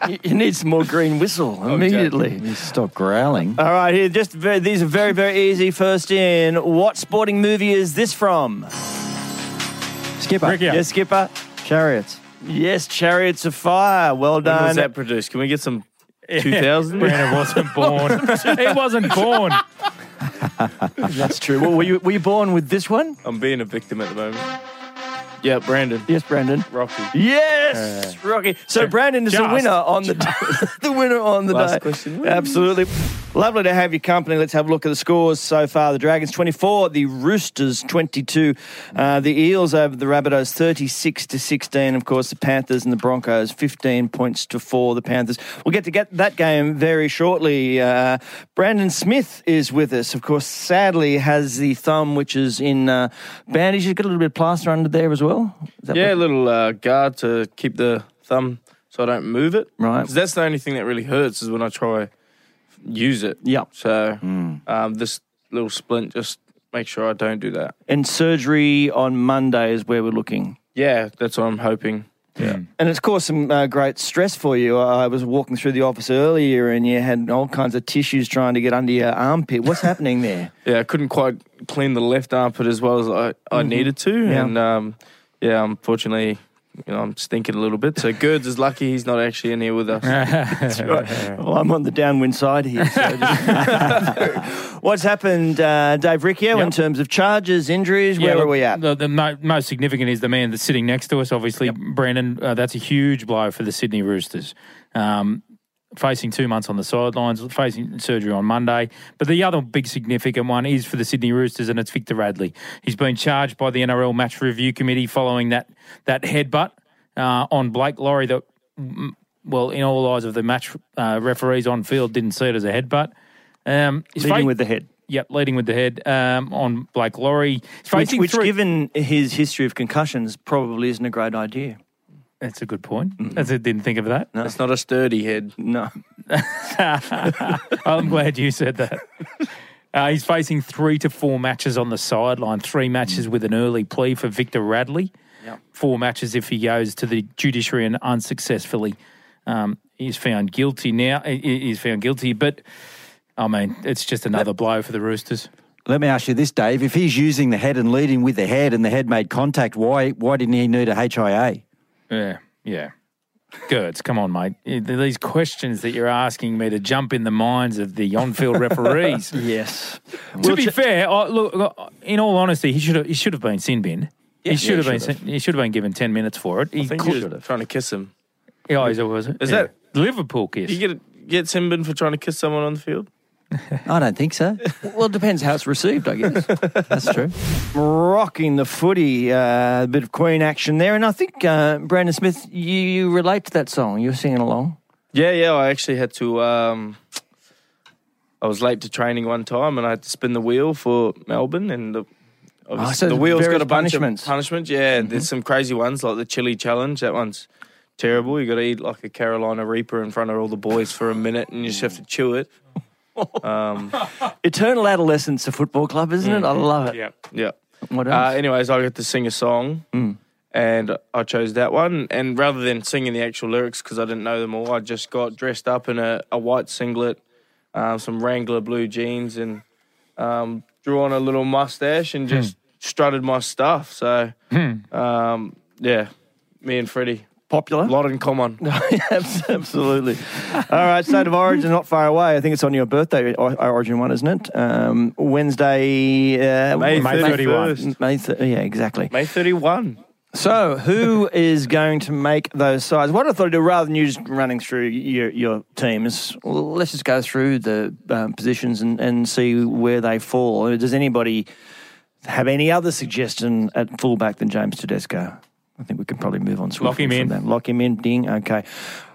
You, you need some more green whistle oh, immediately. You stop growling. All right, here. Just very, these are very, very easy. First in, what sporting movie is this from? Skipper. Ricky. Yes, Skipper. Chariots. Yes, Chariots of Fire. Well When done. was that produced? Can we get some 2000? Brandon wasn't born. he wasn't born. That's true. Well, were you were you born with this one? I'm being a victim at the moment. Yeah, Brandon. Yes, Brandon. Rocky. Yes, Rocky. So Brandon is the winner on the the winner on the Last day. question. Absolutely. Lovely to have your company. Let's have a look at the scores so far. The Dragons 24, the Roosters 22, uh, the Eels over the Rabbitohs 36 to 16. Of course, the Panthers and the Broncos 15 points to 4. The Panthers. We'll get to get that game very shortly. Uh, Brandon Smith is with us. Of course, sadly has the thumb which is in uh, bandage. He's got a little bit of plaster under there as well. Is that Yeah, a little uh, guard to keep the thumb so I don't move it. Right. 'Cause that's the only thing that really hurts is when I try use it. Yeah. So um, this little splint just make sure I don't do that. And surgery on Monday is where we're looking. Yeah, that's what I'm hoping. Yeah. And it's caused some uh, great stress for you. I was walking through the office earlier and you had all kinds of tissues trying to get under your armpit. What's happening there? Yeah, I couldn't quite clean the left armpit as well as I, I needed to. Yeah. And um, yeah, unfortunately, you know, I'm stinking a little bit. So Girds is lucky he's not actually in here with us. Well, I'm on the downwind side here. So just- What's happened, uh, Dave Riccio, in terms of charges, injuries? Where look, are we at? The, the mo- most significant is the man that's sitting next to us, obviously, Brandon. Uh, that's a huge blow for the Sydney Roosters. Um, facing two months on the sidelines, facing surgery on Monday. But the other big significant one is for the Sydney Roosters, and it's Victor Radley. He's been charged by the NRL Match Review Committee following that that headbutt uh, on Blake Lawrie that, mm, well, in all eyes of the match uh, referees on field, didn't see it as a headbutt. Um, Leading fa- with the head. Yep, leading with the head um, on Blake Lawrie. He's Which, which given his history of concussions, probably isn't a great idea. That's a good point. That's, I didn't think of that. No, It's not a sturdy head. No. I'm glad you said that. Uh, he's facing three to four matches on the sideline, three matches with an early plea for Victor Radley, four matches if he goes to the judiciary and unsuccessfully um, he's found guilty now. he- He's found guilty, but I mean, it's just another blow for the Roosters. Let me ask you this, Dave. If he's using the head and leading with the head and the head made contact, why why didn't he need a HIA? Yeah, yeah. Girds, come on, mate. Eh, these questions that you're asking me to jump in the minds of the on-field referees. Yes. to be fair, I, look, in all honesty, he should have he should have been sin binned. he should have been sin- he should have been given ten minutes for it. He he was trying to kiss him. Yeah, is it was it? Is Yeah. that- Liverpool kiss? You get get sin binned for trying to kiss someone on the field. I don't think so. Well, it depends how it's received, I guess. That's true. Rocking the footy, uh, a bit of Queen action there. And I think, uh, Brandon Smith, you, you relate to that song. You're singing along. Yeah, yeah. I actually had to. Um, I was late to training one time, and I had to spin the wheel for Melbourne, and the, obviously so the wheel's got a bunch punishments. of punishments. Yeah, there's some crazy ones like the chili challenge. That one's terrible. You got to eat like a Carolina Reaper in front of all the boys for a minute, and you just have to chew it. Um, Eternal Adolescence, a football club, isn't it? I love it. yeah. yeah. What Uh, else? anyways, I got to sing a song, and I chose that one. And rather than singing the actual lyrics because I didn't know them all, I just got dressed up in a, a white singlet, um, some Wrangler blue jeans, and um, drew on a little mustache and just strutted my stuff. So, um, yeah, me and Freddie, Popular. a lot in common. Absolutely. All right, State of Origin, not far away. I think it's on your birthday, or- Origin one, isn't it? Um, Wednesday, uh, May May 31. 31st. May th- yeah, exactly. May 31. So, who is going to make those sides? What I thought I'd do, rather than you just running through your, your teams, well, let's just go through the um, positions and, and see where they fall. Does anybody have any other suggestion at fullback than James Tedesco? I think we can probably move on. Lock him from in. that. Lock him in. Ding. Okay.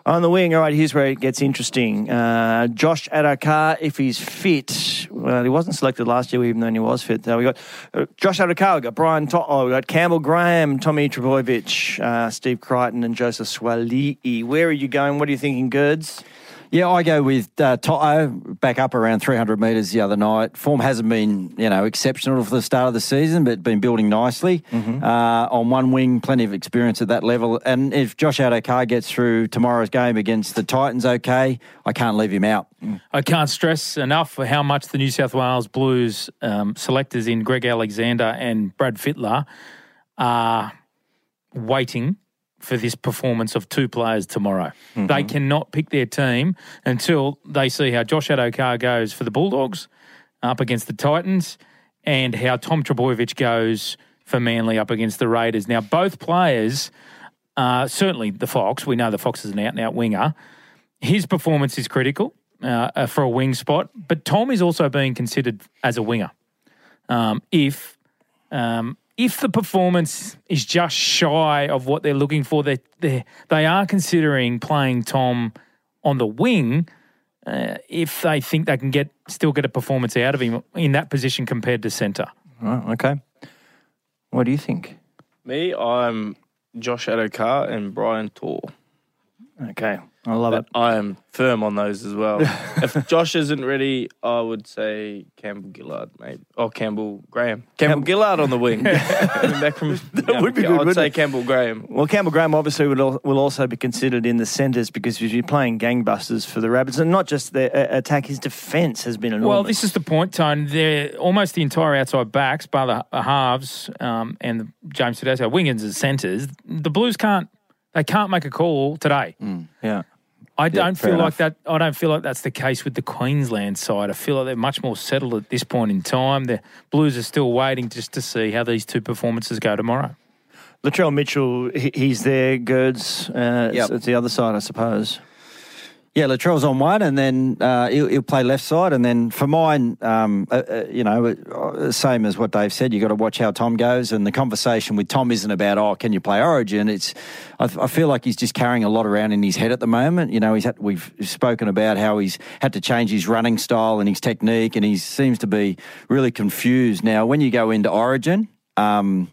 On the wing, all right, here's where it gets interesting. Uh, Josh Addo-Carr, if he's fit, well, he wasn't selected last year, even though he was fit. So we got uh, Josh Addo-Carr, we got Brian To'o, oh, we got Campbell Graham, Tommy Trbojevic, uh, Steve Crichton, and Joseph Suaalii. Where are you going? What are you thinking, Girds? Yeah, I go with uh, To'o back up around 300 metres the other night. Form hasn't been, you know, exceptional for the start of the season, but been building nicely. Uh, on one wing, plenty of experience at that level. And if Josh Addo-Carr gets through tomorrow's game against the Titans, okay, I can't leave him out. I can't stress enough for how much the New South Wales Blues um, selectors in Greg Alexander and Brad Fittler are waiting for this performance of two players tomorrow. They cannot pick their team until they see how Josh Addo-Carr goes for the Bulldogs up against the Titans and how Tom Trbojevic goes for Manly up against the Raiders. Now, both players, uh, certainly the Fox, we know the Fox is an out and out winger. His performance is critical uh, for a wing spot, but Tom is also being considered as a winger. Um, if um, if the performance is just shy of what they're looking for, they they they are considering playing Tom on the wing. Uh, if they think they can get still get a performance out of him in that position compared to centre. Oh, okay. What do you think? Me, I'm Josh Addo-Carr and Brian To'o. Okay. I love But it. I am firm on those as well. if Josh isn't ready, I would say Campbell Gillard, mate. Or Campbell Graham. Campbell Gillard on the wing. Back from, that would be good, I'd say it? Campbell Graham. Well, Campbell Graham obviously will, al- will also be considered in the centres because he's been playing gangbusters for the Rabbits, and not just their uh, attack, his defence has been enormous. Well, this is the point, Tone. They're almost the entire outside backs, by the the halves um, and the James Tedesco, wingers as centres. The Blues can't. They can't make a call today. yeah. I don't fair feel enough. like that. I don't feel like that's the case with the Queensland side. I feel like they're much more settled at this point in time. The Blues are still waiting just to see how these two performances go tomorrow. Latrell Mitchell, he's there. Girds, uh, it's, it's the other side, I suppose. Yeah, Latrell's on one, and then uh, he'll, he'll play left side, and then for mine, um, uh, uh, you know, uh, same as what Dave said. you've got to watch how Tom goes, and the conversation with Tom isn't about oh, can you play Origin? It's I, I feel like he's just carrying a lot around in his head at the moment. You know, he's had, we've spoken about how he's had to change his running style and his technique, and he seems to be really confused now. When you go into Origin. Um,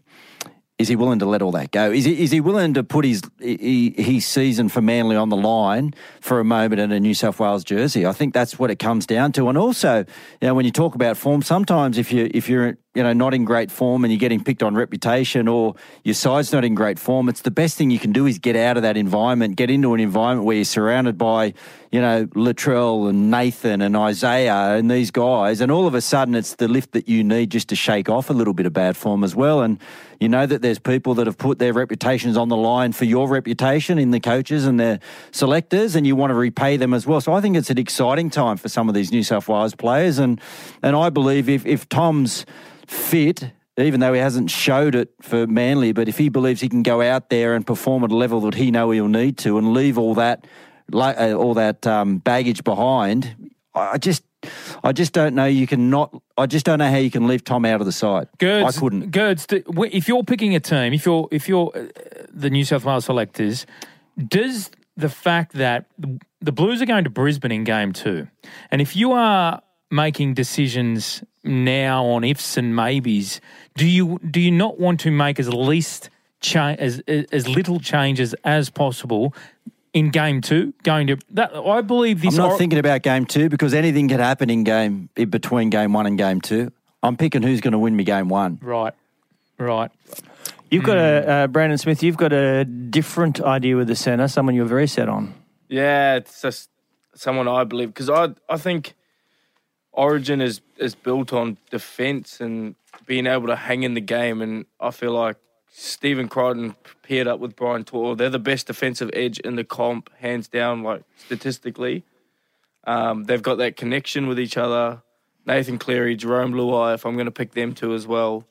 is he willing to let all that go? Is he, is he willing to put his his season for Manly on the line for a moment in a New South Wales jersey? I think that's what it comes down to. And also, you know, when you talk about form, sometimes if you if you're you know not in great form and you're getting picked on reputation or your side's not in great form, it's the best thing you can do is get out of that environment, get into an environment where you're surrounded by you know Latrell and Nathan and Isaah and these guys, and all of a sudden it's the lift that you need just to shake off a little bit of bad form as well. And you know that there's people that have put their reputations on the line for your reputation in the coaches and their selectors, and you want to repay them as well. So I think it's an exciting time for some of these New South Wales players, and and I believe if if Tom's fit. Even though he hasn't showed it for Manly, but if he believes he can go out there and perform at a level that he know he'll need to, and leave all that, uh, all that um, baggage behind, I just, I just don't know. You can not. I just don't know how you can leave Tom out of the side. Girds, I couldn't. Girds, if you're picking a team, if you're if you're uh, the New South Wales selectors, does the fact that the- the Blues are going to Brisbane in game two, and if you are making decisions now on ifs and maybes, do you do you not want to make as least cha- as as little changes as possible in game two? Going to that, I believe this. I'm not or- thinking about game two because anything could happen in game in between game one and game two. I'm picking who's going to win me game one. right, right. You've got a uh, Brandon Smith. You've got a different idea with the centre. Someone you're very set on. Yeah, it's just someone I believe because I I think Origin is is built on defence and being able to hang in the game, and I feel like Stephen Crichton paired up with Brian To'o, they're the best defensive edge in the comp, hands down, like statistically. Um, they've got that connection with each other. Nathan Cleary, Jarome Luai, if I'm going to pick them two as well.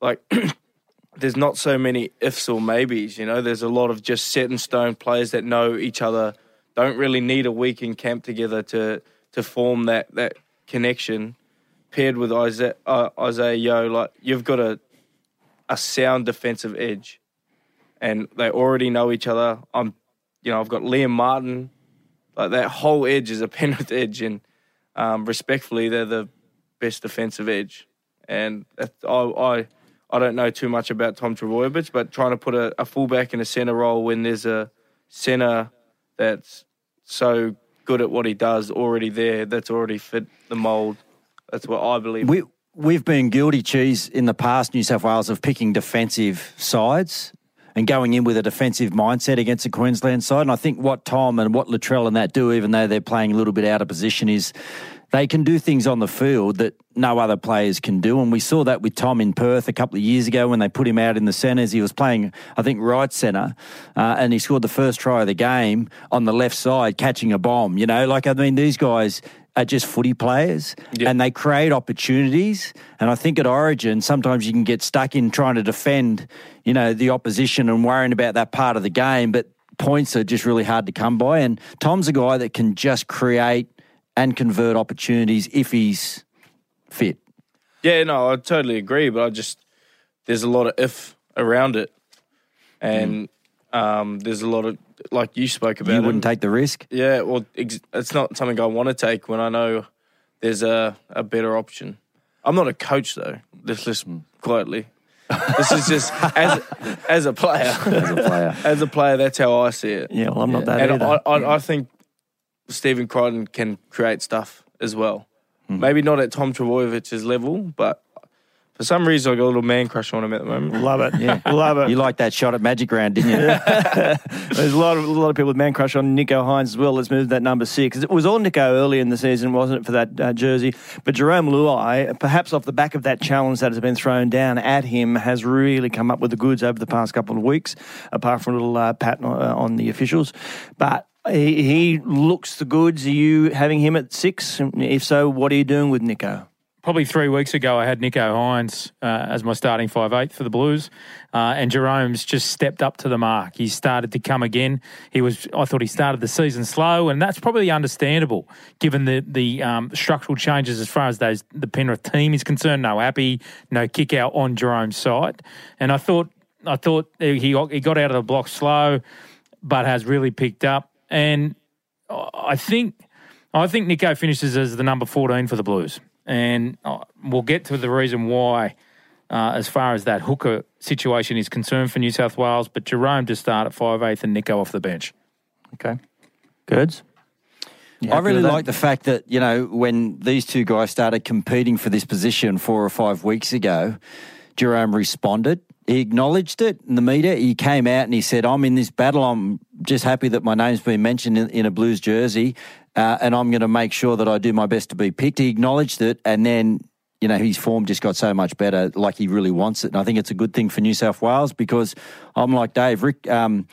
Like, there's not so many ifs or maybes, you know. There's a lot of just set in stone players that know each other, don't really need a week in camp together to to form that that connection. Paired with Isaah, uh, Isaah Yeo, like you've got a a sound defensive edge, and they already know each other. I'm, you know, I've got Liam Martin, like that whole edge is a Penrith edge, and um, respectfully, they're the best defensive edge. And I, I, I don't know too much about Tom Trbojevic, but trying to put a, a fullback in a centre role when there's a centre that's so good at what he does already there, that's already fit the mould. That's what I believe. We we've been guilty, cheese, in the past, New South Wales, of picking defensive sides and going in with a defensive mindset against the Queensland side. And I think what Tom and what Latrell and that do, even though they're playing a little bit out of position, is they can do things on the field that no other players can do. And we saw that with Tom in Perth a couple of years ago when they put him out in the centres. He was playing, I think, right centre, uh, and he scored the first try of the game on the left side, catching a bomb. You know, like, I mean, these guys are just footy players Yep. and they create opportunities. And I think at Origin, sometimes you can get stuck in trying to defend, you know, the opposition and worrying about that part of the game. But points are just really hard to come by. And Tom's a guy that can just create and convert opportunities if he's fit. Yeah, no, I totally agree, but I just there's a lot of if around it, and um, there's a lot of like you spoke about. You wouldn't take the risk. Yeah, well, ex- it's not something I want to take when I know there's a, a better option. I'm not a coach though. Let's just quietly. this is just as as a player. As a player. as a player, that's how I see it. Yeah, well, I'm not that and either. I, I, I think Stephen Crichton can create stuff as well. Hmm. Maybe not at Tom Trbojevic's level, but for some reason I got a little man crush on him at the moment. Love it. Yeah, love it. You like that shot at Magic Round, didn't you? There's a lot of a lot of people with man crush on Nicho Hynes as well. Let's move to that number six. It was all Nicho early in the season, wasn't it, for that uh, jersey? But Jarome Luai, perhaps off the back of that challenge that has been thrown down at him, has really come up with the goods over the past couple of weeks. Apart from a little uh, pat on, uh, on the officials, but. He, he looks the goods. Are you having him at six? If so, what are you doing with Nicho? Probably three weeks ago, I had Nicho Hynes uh, as my starting five eight for the Blues, uh, and Jarome's just stepped up to the mark. He started to come again. He was, I thought, he started the season slow, and that's probably understandable given the the um, structural changes as far as those the Penrith team is concerned. No Api, no Kikau on Jarome's side, and I thought I thought he he got out of the block slow, but has really picked up, and I think I think Nicho finishes as the number 14 for the Blues. And uh, we'll get to the reason why uh, as far as that hooker situation is concerned for New South Wales. But Jarome to start at 5'8 and Nicho off the bench. Okay, goods. I really like the fact that, you know, when these two guys started competing for this position four or five weeks ago, Jarome responded. He acknowledged it in the media. He came out and he said, I'm in this battle. I'm just happy that my name's been mentioned in, in a Blues jersey, uh, and I'm going to make sure that I do my best to be picked. He acknowledged it, and then, you know, his form just got so much better, like he really wants it. And I think it's a good thing for New South Wales because I'm like Dave, Rick. Um,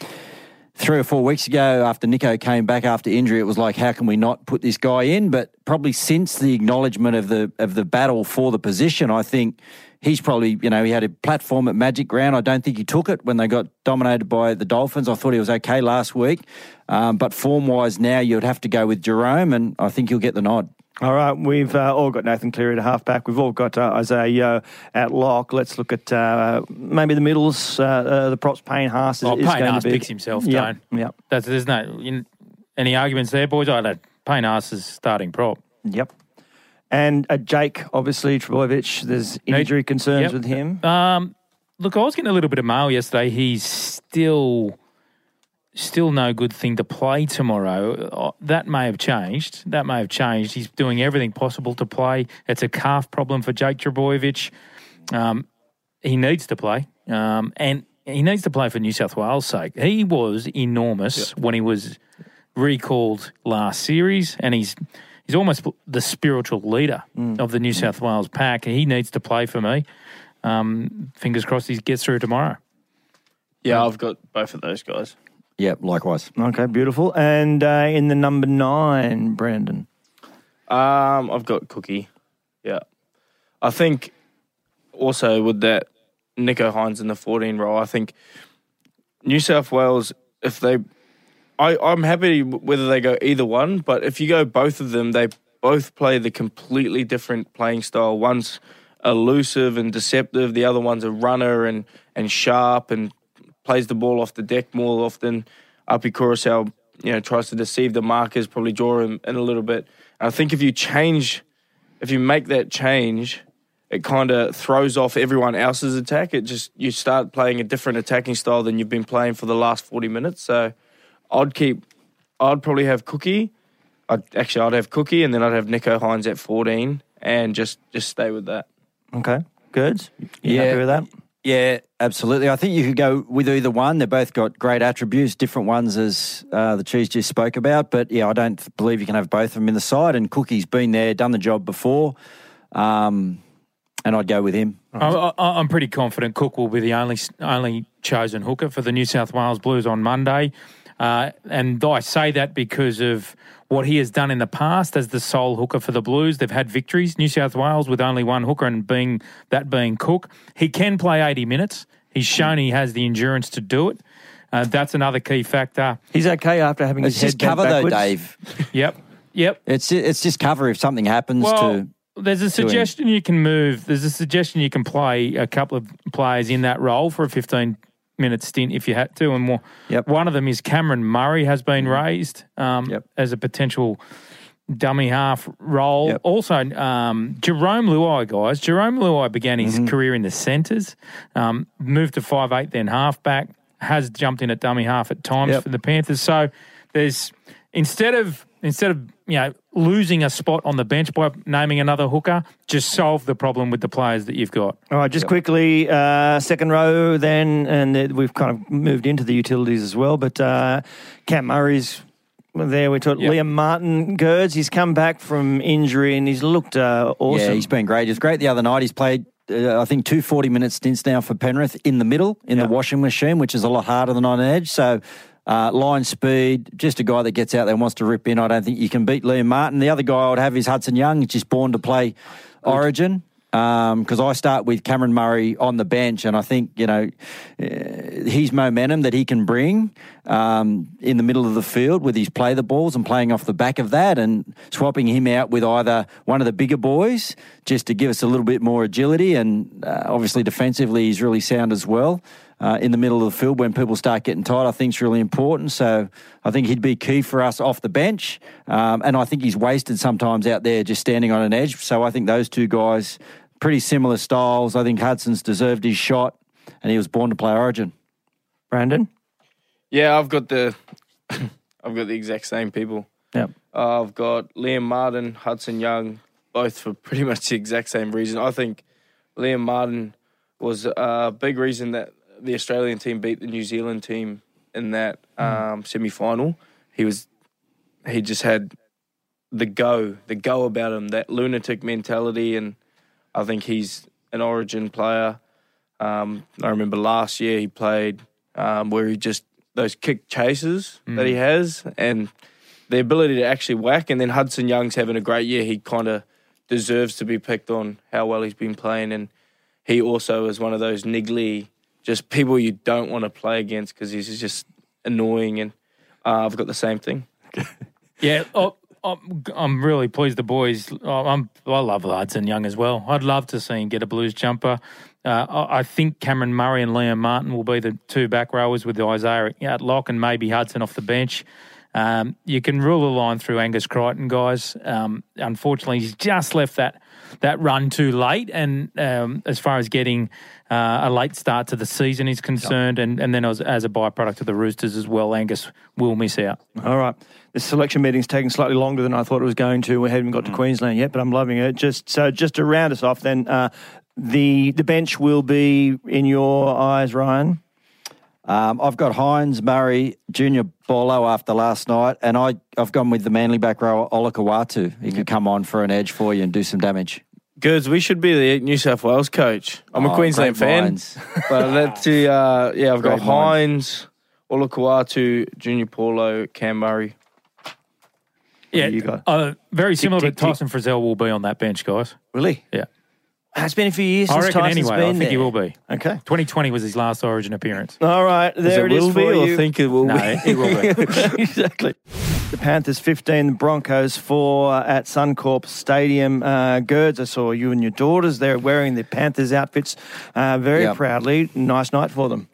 three or four weeks ago after Nicho came back after injury, it was like, how can we not put this guy in? But probably since the acknowledgement of the of the battle for the position, I think he's probably, you know, he had a platform at Magic Round. I don't think he took it when they got dominated by the Dolphins. I thought he was okay last week. Um, but form wise now, you'd have to go with Jarome, and I think he'll get the nod. All right, we've uh, all got Nathan Cleary at halfback. We've all got uh, Isaah Yeo at lock. Let's look at uh, maybe the middles. Uh, uh, the props. Payne Haas is, Oh, is Payne going Haas to be. picks himself, Yeah, don't. yeah, That's, there's no you, any arguments there, boys. I had Payne Haas is starting prop. yep. And uh, Jake, obviously Trbojevic. There's injury concerns Yep. with him. Um, look, I was getting a little bit of mail yesterday. He's still, still no good thing to play tomorrow. Uh, That may have changed. That may have changed. He's doing everything possible to play. It's a calf problem for Jake Trbojevic. Um, he needs to play. um, and he needs to play for New South Wales' sake. He was enormous when he was recalled last series, and he's he's almost the spiritual leader of the New South Wales pack. He needs to play for me. Um, fingers crossed he gets through tomorrow. Yeah, I've got both of those guys. Yep, likewise. Okay, beautiful. And uh, in the number nine, Brandon. Um, I've got Cookie. Yeah, I think also with that Nicho Hynes in the 14 role, I think New South Wales, if they, I, I'm happy whether they go either one, but if you go both of them, they both play the completely different playing style. One's elusive and deceptive, the other one's a runner and, and sharp and plays the ball off the deck more often. Api Koroisau, you know, tries to deceive the markers, probably draw him in a little bit. And I think if you change, if you make that change, it kind of throws off everyone else's attack. It just you start playing a different attacking style than you've been playing for the last forty minutes. So I'd keep, I'd probably have Cookie. I'd actually I'd have Cookie, and then I'd have Nicho Hynes at fourteen, and just just stay with that. Okay, good. You Yeah. happy with that? Yeah, absolutely. I think you could go with either one. They've both got great attributes, different ones as uh, the Cheese just spoke about. But yeah, I don't believe you can have both of them in the side. And Cookie's been there, done the job before. Um, and I'd go with him. I, I, I'm pretty confident Cook will be the only only chosen hooker for the New South Wales Blues on Monday, uh, and I say that because of what he has done in the past as the sole hooker for the Blues. They've had victories. New South Wales with only one hooker, and being that being Cook, he can play 80 minutes. He's shown he has the endurance to do it. Uh, that's another key factor. He's okay after having It's his head just bent cover though. Dave. Yep, yep. It's it's just cover if something happens Well, to. there's a suggestion you can move. There's a suggestion you can play a couple of players in that role for a 15 minute stint if you had to. And more. Yep. One of them is Cameron Murray has been raised um, Yep. as a potential dummy half role. Yep. Also, um, Jarome Luai, guys. Jarome Luai began his career in the centres, um, moved to five eight, then halfback. Has jumped in at dummy half at times for the Panthers. So there's instead of instead of you know losing a spot on the bench by naming another hooker, just solve the problem with the players that you've got. All right, just quickly, uh, second row then, and uh, we've kind of moved into the utilities as well. But uh, Cam Murray's there. We talked Yep. Liam Martin Gerds. He's come back from injury and he's looked uh, awesome. Yeah, he's been great. He was great the other night. He's played, uh, I think, two 40 minute stints now for Penrith in the middle, in Yeah. the washing machine, which is a lot harder than on edge. So, uh, line speed, just a guy that gets out there and wants to rip in. I don't think you can beat Liam Martin. The other guy I would have is Hudson Young, just born to play Origin. Because I start with Cameron Murray on the bench, and I think you know uh, his momentum that he can bring um, in the middle of the field with his play the balls and playing off the back of that, and swapping him out with either one of the bigger boys just to give us a little bit more agility, and uh, obviously defensively he's really sound as well. Uh, in the middle of the field when people start getting tight, I think is really important. So I think he'd be key for us off the bench, um, and I think he's wasted sometimes out there just standing on an edge. So I think those two guys, pretty similar styles. I think Hudson's deserved his shot, and he was born to play Origin. Brandon? Yeah, I've got the, I've got the exact same people. Yep. Uh, I've got Liam Martin, Hudson Young, both for pretty much the exact same reason. I think Liam Martin was a big reason that the Australian team beat the New Zealand team in that um, semi final. He was, he just had the go, the go about him, that lunatic mentality, and I think he's an Origin player. Um, I remember last year he played um, where he just those kick chases that he has, and the ability to actually whack. And then Hudson Young's having a great year. He kind of deserves to be picked on how well he's been playing, and he also is one of those niggly, just people you don't want to play against because he's just annoying. And uh, I've got the same thing. Yeah, oh, I'm, I'm really pleased the boys. oh, I'm, I love Hudson Young as well. I'd love to see him get a Blues jumper. Uh, I I think Cameron Murray and Liam Martin will be the two back rowers with Isaah at lock and maybe Hudson off the bench. Um, you can rule the line through Angus Crichton, guys. Um, unfortunately, he's just left that that run too late, and um, as far as getting uh, a late start to the season is concerned, and, and then as, as a byproduct of the Roosters as well, Angus will miss out. All right. The selection meeting's taking slightly longer than I thought it was going to. We haven't got to Queensland yet, but I'm loving it. Just so, just to round us off, then uh, the the bench will be in your eyes, Ryan. Um, I've got Hynes, Murray, Junior Paulo after last night, and I, I've gone with the Manly back row, Olakau'atu. He could come on for an edge for you and do some damage. Goods, we should be the New South Wales coach. I'm a Oh, Queensland great fan. minds. But let's see. Uh, yeah, I've got Great minds. Hynes, Olakau'atu, Junior Paulo, Cam Murray. Yeah, you go. uh, very similar, tick, but Tyson Frizell will be on that bench, guys. Really? Yeah. It's been a few years I since reckon Tyson's anyway. been I think there. he will be. Okay. 2020 was his last Origin appearance. All right, there it is will for be, you. or think it will No, be? he will be. exactly. The Panthers 15, the Broncos 4 at Suncorp Stadium. Uh, Girds, I saw you and your daughters there wearing the Panthers outfits uh, very Yep. proudly. Nice night for them.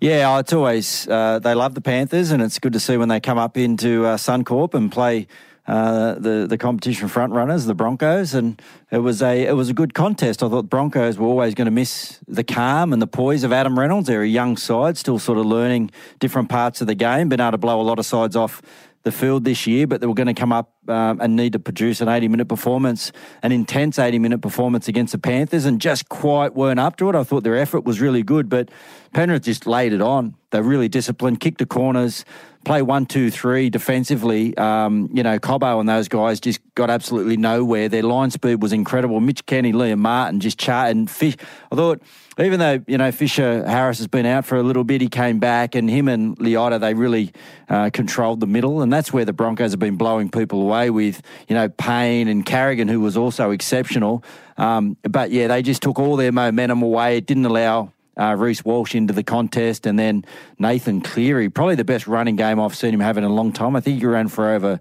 Yeah, it's always uh, they love the Panthers, and it's good to see when they come up into uh, Suncorp and play uh, the the competition front runners, the Broncos, and it was a it was a good contest. I thought the Broncos were always going to miss the calm and the poise of Adam Reynolds. They're a young side, still sort of learning different parts of the game, been able to blow a lot of sides off the field this year, but they were going to come up um, and need to produce an 80 minute performance, an intense 80 minute performance against the Panthers, and just quite weren't up to it. I thought their effort was really good, but Penrith just laid it on. They're really disciplined, kicked the corners, play one, two, three defensively. Um, you know, Cobbo and those guys just got absolutely nowhere. Their line speed was incredible. Mitch Kenny, Liam Martin just charting. Fish. I thought, even though you know Fisher Harris has been out for a little bit, he came back, and him and Leota they really uh, controlled the middle, and that's where the Broncos have been blowing people away with you know Payne and Carrigan, who was also exceptional. Um, but yeah, they just took all their momentum away. It didn't allow uh, Reece Walsh into the contest, and then Nathan Cleary, probably the best running game I've seen him have in a long time. I think he ran for over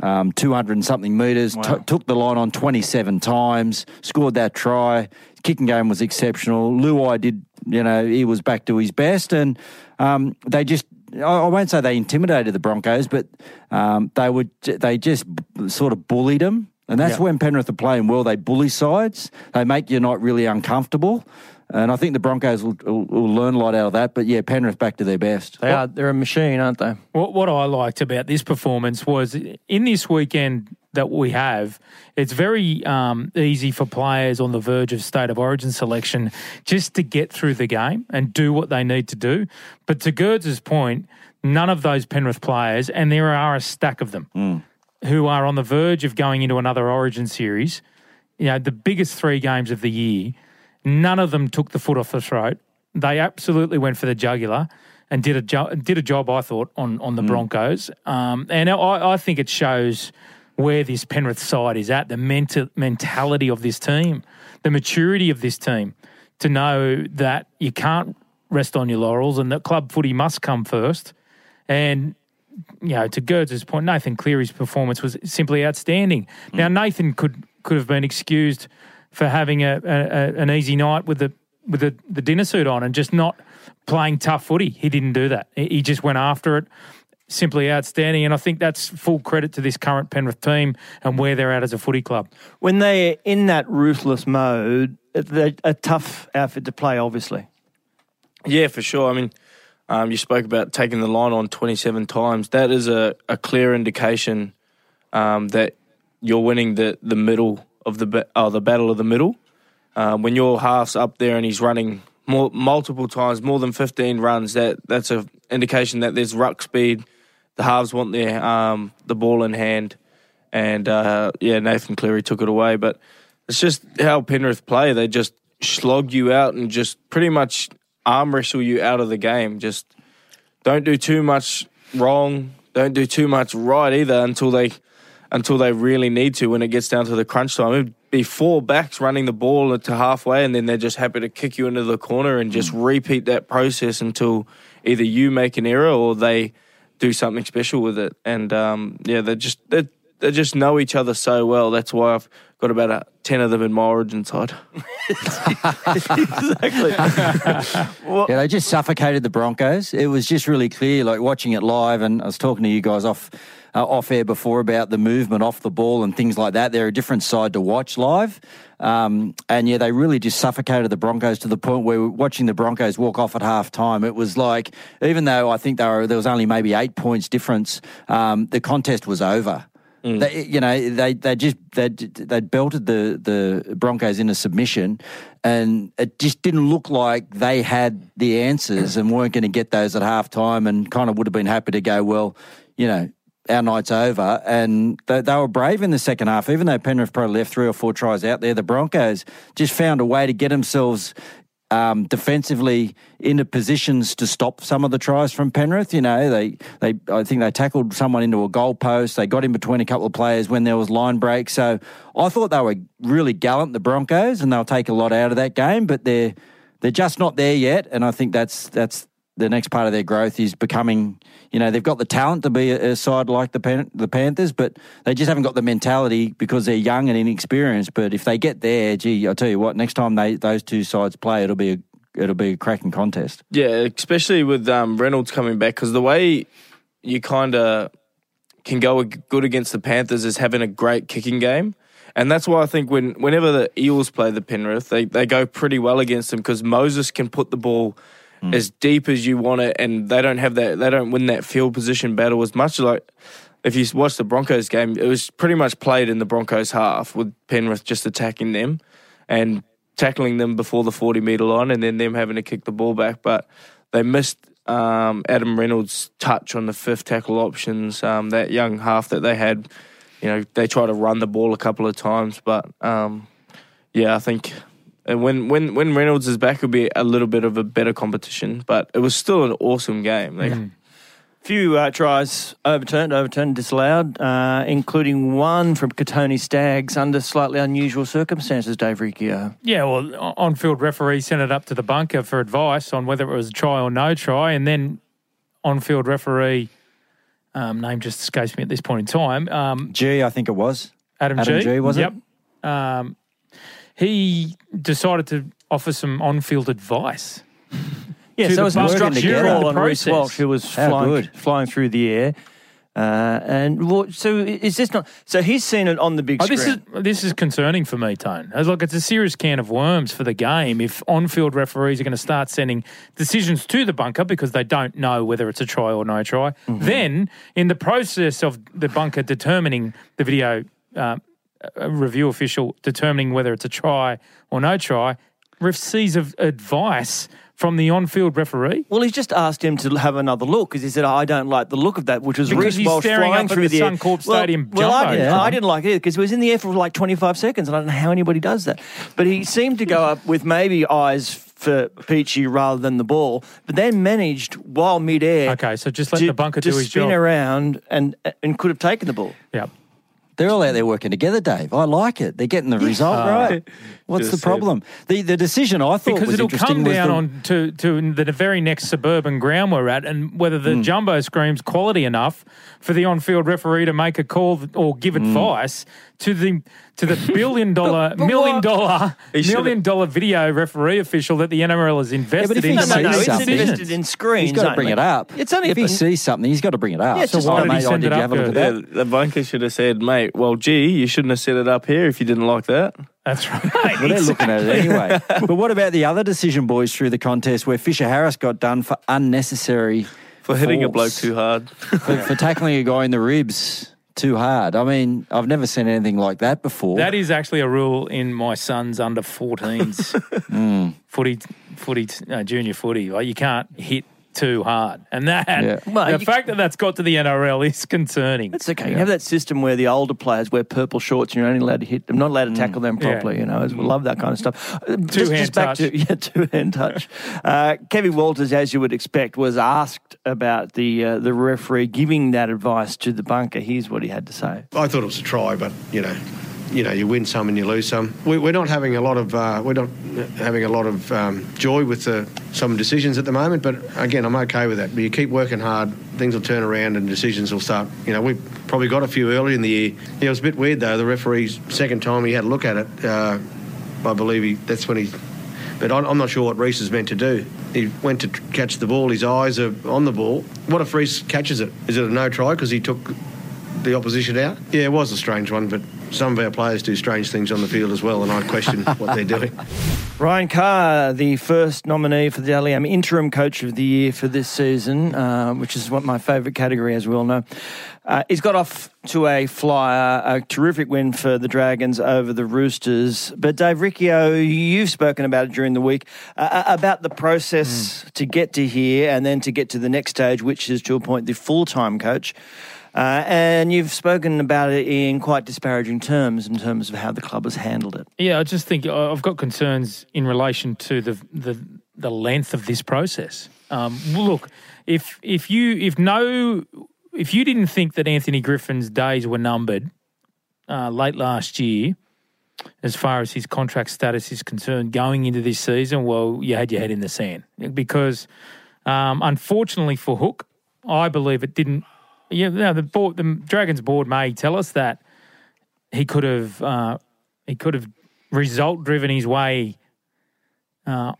um, 200 and something metres, t- took the line on 27 times, scored that try. Kicking game was exceptional. Luai did, you know, he was back to his best, and um, they just. I won't say they intimidated the Broncos, but um, they would. They just b- sort of bullied them, and that's when Penrith are playing well. They bully sides. They make you not really uncomfortable, and I think the Broncos will, will, will learn a lot out of that. But yeah, Penrith back to their best. They are, they're a machine, aren't they? What, what I liked about this performance was in this weekend that we have, it's very um, easy for players on the verge of state of origin selection just to get through the game and do what they need to do. But to Girds' point, none of those Penrith players, and there are a stack of them, who are on the verge of going into another origin series, you know, the biggest three games of the year, none of them took the foot off the throat. They absolutely went for the jugular and did a jo- did a job. I thought on on the Broncos, um, and I, I think it shows where this Penrith side is at, the mental mentality of this team, the maturity of this team, to know that you can't rest on your laurels and that club footy must come first. And you know, to Girds' point, Nathan Cleary's performance was simply outstanding. Now, Nathan could could have been excused for having a, a, a an easy night with the with the, the dinner suit on and just not playing tough footy. He didn't do that. He he just went after it. Simply outstanding, and I think that's full credit to this current Penrith team and where they're at as a footy club. When they're in that ruthless mode, they're a tough outfit to play, obviously. Yeah, for sure. I mean, um, you spoke about taking the line on 27 times. That is a, a clear indication um, that you're winning the, the middle of the oh, the battle of the middle. Um, when your half's up there and he's running more multiple times, more than 15 runs, that that's a indication that there's ruck speed. The halves want their um, the ball in hand, and uh, yeah, Nathan Cleary took it away. But it's just how Penrith play. They just slog you out and just pretty much arm wrestle you out of the game. Just don't do too much wrong. Don't do too much right either until they until they really need to when it gets down to the crunch time. It'd be four backs running the ball to halfway and then they're just happy to kick you into the corner and just repeat that process until either you make an error or they do something special with it. And um, yeah, they just they, they just know each other so well. That's why I've got about a, ten of them in my origin side. exactly. Yeah, they just suffocated the Broncos. It was just really clear, like watching it live. And I was talking to you guys off uh, off air before about the movement off the ball and things like that. They're a different side to watch live. Um, and yeah, they really just suffocated the Broncos to the point where watching the Broncos walk off at half time, it was like, even though I think they were, there was only maybe eight points difference, um, the contest was over. They, you know, they they just they they belted the the Broncos into submission, and it just didn't look like they had the answers and weren't going to get those at half time, and kind of would have been happy to go, well, you know. Our night's over, and they, they were brave in the second half. Even though Penrith probably left three or four tries out there, the Broncos just found a way to get themselves um, defensively into positions to stop some of the tries from Penrith. You know, they, they I think they tackled someone into a goal post. They got in between a couple of players when there was line break. So I thought they were really gallant, the Broncos, and they'll take a lot out of that game. But they're they're just not there yet, and I think that's that's the next part of their growth is becoming. You know, they've got the talent to be a, side like the Pan- the Panthers, but they just haven't got the mentality because they're young and inexperienced. But if they get there, gee, I'll tell you what, next time they those two sides play, it'll be a it'll be a cracking contest. Yeah, especially with um, Reynolds coming back because the way you kind of can go good against the Panthers is having a great kicking game. And that's why I think when whenever the Eels play the Penrith, they, they go pretty well against them because Moses can put the ball as deep as you want it, and they don't have that. They don't win that field position battle as much. Like if you watch the Broncos game, it was pretty much played in the Broncos half with Penrith just attacking them and tackling them before the forty meter line, and then them having to kick the ball back. But they missed um, Adam Reynolds' touch on the fifth tackle options. Um, that young half that they had, you know, they tried to run the ball a couple of times, but um, yeah, I think. And when, when, when Reynolds is back, it'll be a little bit of a better competition, but it was still an awesome game. Like, Few uh, tries overturned, overturned, disallowed, uh, including one from Kotoni Staggs under slightly unusual circumstances, Dave Riccio. Yeah, well, on field referee sent it up to the bunker for advice on whether it was a try or no try. And then on field referee, um, name just escapes me at this point in time, um, Gee, I think it was. Adam, Adam Gee. Gee, was it? yep. Um, he decided to offer some on field advice. Yeah, so it was instruction call on Reece. Walsh, who was How flying, good. flying through the air. Uh, and what, so is this not? So he's seen it on the big Oh, screen. this is this is concerning for me, Tone. It's like it's a serious can of worms for the game if on-field referees are going to start sending decisions to the bunker because they don't know whether it's a try or no try. Mm-hmm. Then, in the process of the bunker determining the video uh, uh, review official determining whether it's a try or no try, receives of advice from the on-field referee. Well, he's just asked him to have another look because he said, "I don't like the look of that," which was Because Reece Walsh flying through the the. Suncorp well, Stadium Well, I didn't, I didn't like it because it was in the air for like 25 seconds, and I don't know how anybody does that. But he seemed to go up with maybe eyes for Peachy rather than the ball, but then managed while midair. Okay, so just let to, the bunker do his spin job. around and and could have taken the ball. Yeah. They're all out there working together, Dave. I like it. They're getting the result right. What's the problem? The the decision I thought because was it'll interesting come down the- on to, to the very next suburban ground we're at and whether the Hmm. jumbo screams quality enough for the on-field referee to make a call or give Hmm. advice to the to the billion dollar but million what- dollar He should've- million dollar video referee official that the NRL has invested if in. he to No, no, no. sees It's something- decisions. invested in screens. He's got to bring it up. It's only if a- he sees something, he's got to bring it up. Yeah, it's so just why like- mate, Did he oh, send did it you up, have a look at yeah, that? the bunker should have said, mate, well, gee, you shouldn't have set it up here if you didn't like that. That's right. Well, they're looking at it anyway. but what about the other decision, boys, through the contest where Fisher Harris got done for unnecessary For hitting a bloke force, too hard. for, for tackling a guy in the ribs too hard? I mean, I've never seen anything like that before. That is actually a rule in my son's under 14s Hmm. footy, footy, uh, junior footy. Like you can't hit too hard, and that Yeah. Well, the you- fact that that's got to the NRL is concerning. It's okay. You have that system where the older players wear purple shorts and you're only allowed to hit them, not allowed to tackle them Yeah. properly. You know, we love that kind of stuff. Uh, just, Two-hand just back touch. to yeah, two hand touch. Uh, Kevin Walters, as you would expect, was asked about the uh, the referee giving that advice to the bunker. Here's what he had to say. I thought it was a try, but you know, you know, you win some and you lose some. We, we're not having a lot of uh, we're not having a lot of um, joy with the, some decisions at the moment. But again, I'm okay with that. But you keep working hard, things will turn around and decisions will start. You know, we probably got a few early in the year. Yeah, it was a bit weird though. The referee's second time he had a look at it, uh, I believe he that's when he. But I'm not sure what Reece is meant to do. He went to catch the ball. His eyes are on the ball. What if Reece catches it? Is it a no try because he took the opposition out? Yeah, it was a strange one, but some of our players do strange things on the field as well, and I question what they're doing. Ryan Carr, the first nominee for the Dally M Interim Coach of the Year for this season, uh, which is what my favourite category, as we all know. Uh, he's got off to a flyer, a terrific win for the Dragons over the Roosters. But Dave Riccio, you've spoken about it during the week uh, about the process to get to here and then to get to the next stage, which is to appoint the full-time coach. Uh, and you've spoken about it in quite disparaging terms in terms of how the club has handled it. Yeah, I just think uh, I've got concerns in relation to the the, the length of this process. Um, look, if if you if no if you didn't think that Anthony Griffin's days were numbered uh, late last year, as far as his contract status is concerned, going into this season, well, you had your head in the sand because, um, unfortunately for Hook, I believe it didn't yeah, no, the board, the Dragons board may tell us that he could have uh, he could have result driven his way uh,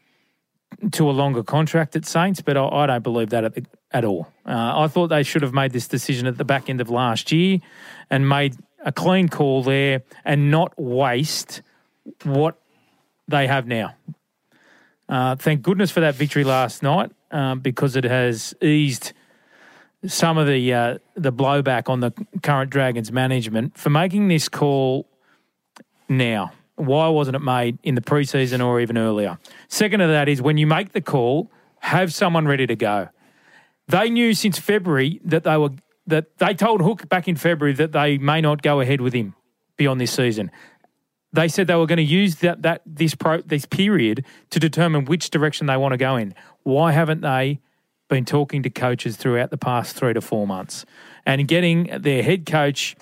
to a longer contract at Saints, but I, I don't believe that at, the, at all. Uh, I thought they should have made this decision at the back end of last year and made a clean call there and not waste what they have now. Uh, thank goodness for that victory last night um, because it has eased some of the uh, the blowback on the current Dragons management for making this call now. Why wasn't it made in the preseason or even earlier? Second of that is when you make the call, have someone ready to go. They knew since February that they were that they told Hook back in February that they may not go ahead with him beyond this season. They said they were going to use that that this pro this period to determine which direction they want to go in. Why haven't they been talking to coaches throughout the past three to four months and getting their head coach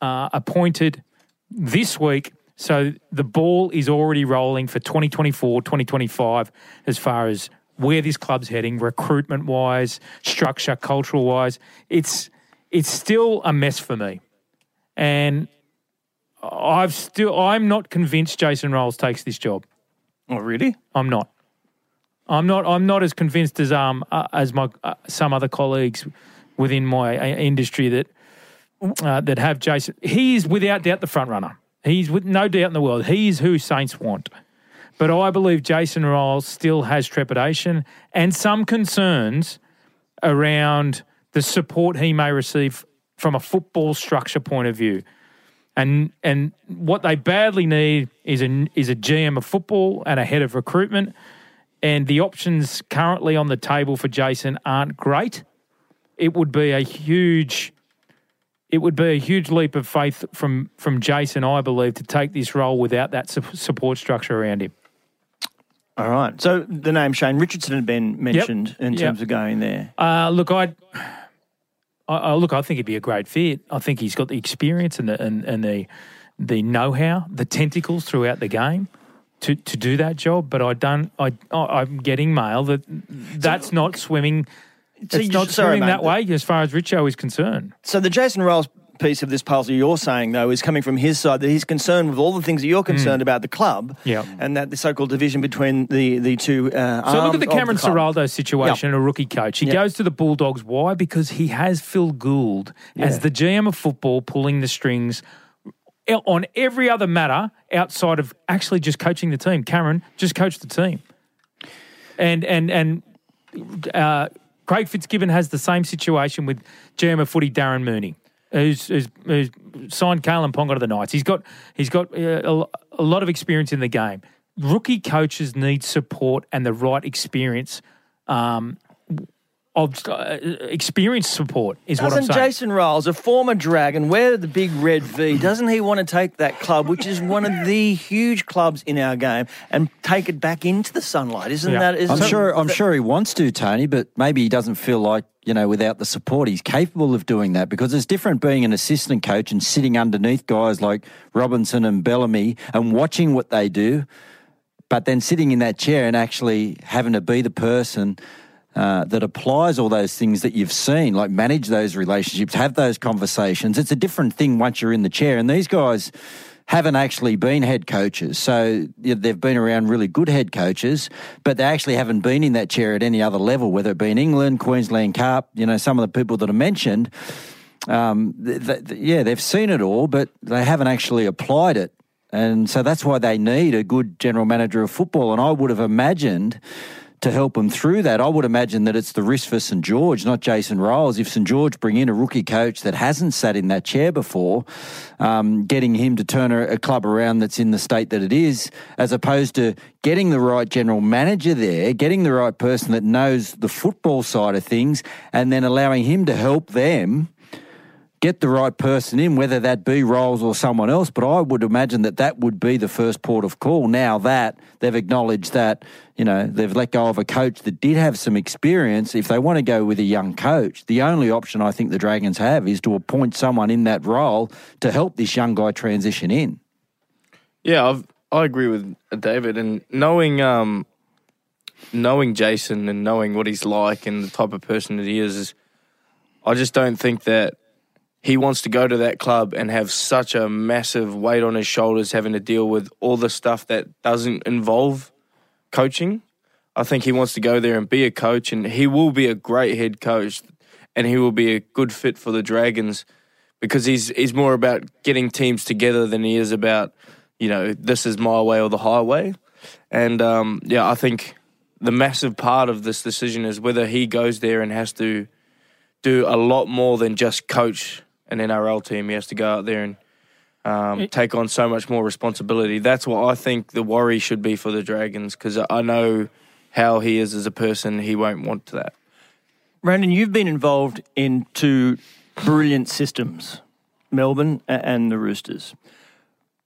uh, appointed this week. So the ball is already rolling for 2024, 2025 as far as where this club's heading, recruitment wise, structure, cultural wise. It's it's still a mess for me, and I've still I'm not convinced Jason Ryles takes this job. Oh, really? I'm not. I'm not. I'm not as convinced as um uh, as my uh, some other colleagues within my uh, industry that uh, that have Jason. He is without doubt the front runner. He's with no doubt in the world. He is who Saints want. But I believe Jason Ryles still has trepidation and some concerns around the support he may receive from a football structure point of view. And and what they badly need is a is a GM of football and a head of recruitment and the options currently on the table for Jason aren't great, it would be a huge it would be a huge leap of faith from from Jason, I believe, to take this role without that su- support structure around him. All right. So the name Shane Richardson had been mentioned Yep. in Yep. terms of going there. Uh, look, I'd, I, I look. I think he'd be a great fit. I think he's got the experience and the and, and the the know how, the tentacles throughout the game to, to do that job. But I don't. I I- I'm getting mail that that's not swimming. So it's not sorry, swimming mate, that way as far as Richo is concerned. So the Jason Ryles piece of this puzzle you're saying though is coming from his side that he's concerned with all the things that you're concerned about the club Yeah. and that the so-called division between the the two uh, So look at the Cameron. Ciraldo situation, a rookie coach. He Yep. goes to the Bulldogs. Why? Because he has Phil Gould as the GM of football pulling the strings on every other matter outside of actually just coaching the team. Cameron just coached the team. And and and uh, Craig Fitzgibbon has the same situation with GM of footy Darren Mooney. Who's, who's, who's signed Kalyn Ponga to the Knights? He's got he's got uh, a, lot of experience in the game. Rookie coaches need support and the right experience um, of uh, experience support is what I'm Doesn't saying. Jason Ryles, a former Dragon, wear the big red V? Doesn't he want to take that club, which is one of the huge clubs in our game, and take it back into the sunlight? Isn't Yeah. that? Isn't I'm sure. I'm that- sure he wants to, Tony, but maybe he doesn't feel like you know without the support he's capable of doing that because it's different being an assistant coach and sitting underneath guys like Robinson and Bellamy and watching what they do, but then sitting in that chair and actually having to be the person. Uh, that applies all those things that you've seen, like manage those relationships, have those conversations. It's a different thing once you're in the chair. And these guys haven't actually been head coaches. So they've been around really good head coaches, but they actually haven't been in that chair at any other level, whether it be in England, Queensland Cup, you know, some of the people that are mentioned. Um, th- th- yeah, they've seen it all, but they haven't actually applied it And so that's why they need a good general manager of football. And I would have imagined to help them through that, I would imagine that it's the risk for St George, not Jason Ryles. If St George bring in a rookie coach that hasn't sat in that chair before, um, getting him to turn a, a club around that's in the state that it is, as opposed to getting the right general manager there, getting the right person that knows the football side of things, and then allowing him to help them get the right person in, whether that be Ryles or someone else. But I would imagine that that would be the first port of call. Now that they've acknowledged that, you know, they've let go of a coach that did have some experience. If they want to go with a young coach, the only option I think the Dragons have is to appoint someone in that role to help this young guy transition in. Yeah, I've, I agree with David, and knowing um, knowing Jason and knowing what he's like and the type of person that he is, is I just don't think that he wants to go to that club and have such a massive weight on his shoulders having to deal with all the stuff that doesn't involve coaching. I think he wants to go there and be a coach, and he will be a great head coach, and he will be a good fit for the Dragons because he's he's more about getting teams together than he is about you know this is my way or the highway. And um, yeah, I think the massive part of this decision is whether he goes there and has to do a lot more than just coach an NRL team. He has to go out there and um, it, take on so much more responsibility. That's what I think the worry should be for the Dragons because I know how he is as a person. He won't want that. Brandon, you've been involved in two brilliant systems, Melbourne and the Roosters.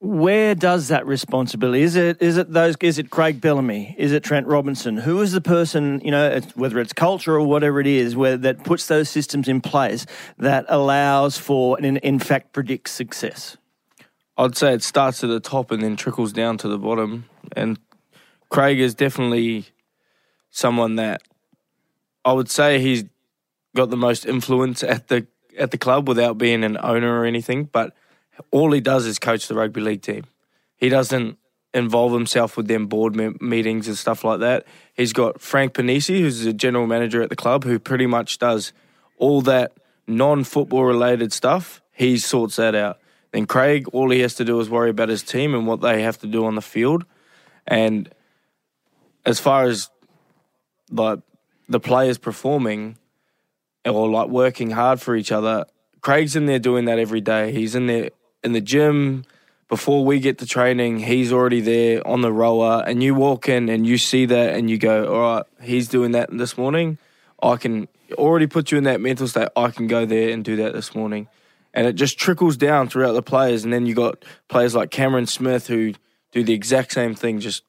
Where does that responsibility? Is it is it those? Is it Craig Bellamy? Is it Trent Robinson? Who is the person? You know, whether it's culture or whatever it is, where that puts those systems in place that allows for and in, in fact predicts success. I'd say it starts at the top and then trickles down to the bottom. And Craig is definitely someone that I would say he's got the most influence at the at the club without being an owner or anything, but all he does is coach the rugby league team. He doesn't involve himself with them board me- meetings and stuff like that. He's got Frank Ponissi, who's the general manager at the club, who pretty much does all that non-football related stuff. He sorts that out. Then Craig, all he has to do is worry about his team and what they have to do on the field. And as far as like the players performing or like working hard for each other, Craig's in there doing that every day. He's in there in the gym before we get to training, he's already there on the rower, and you walk in and you see that, and you go, "All right, he's doing that this morning. I can already put you in that mental state. I can go there and do that this morning." And it just trickles down throughout the players, and then you got players like Cameron Smith who do the exact same thing, just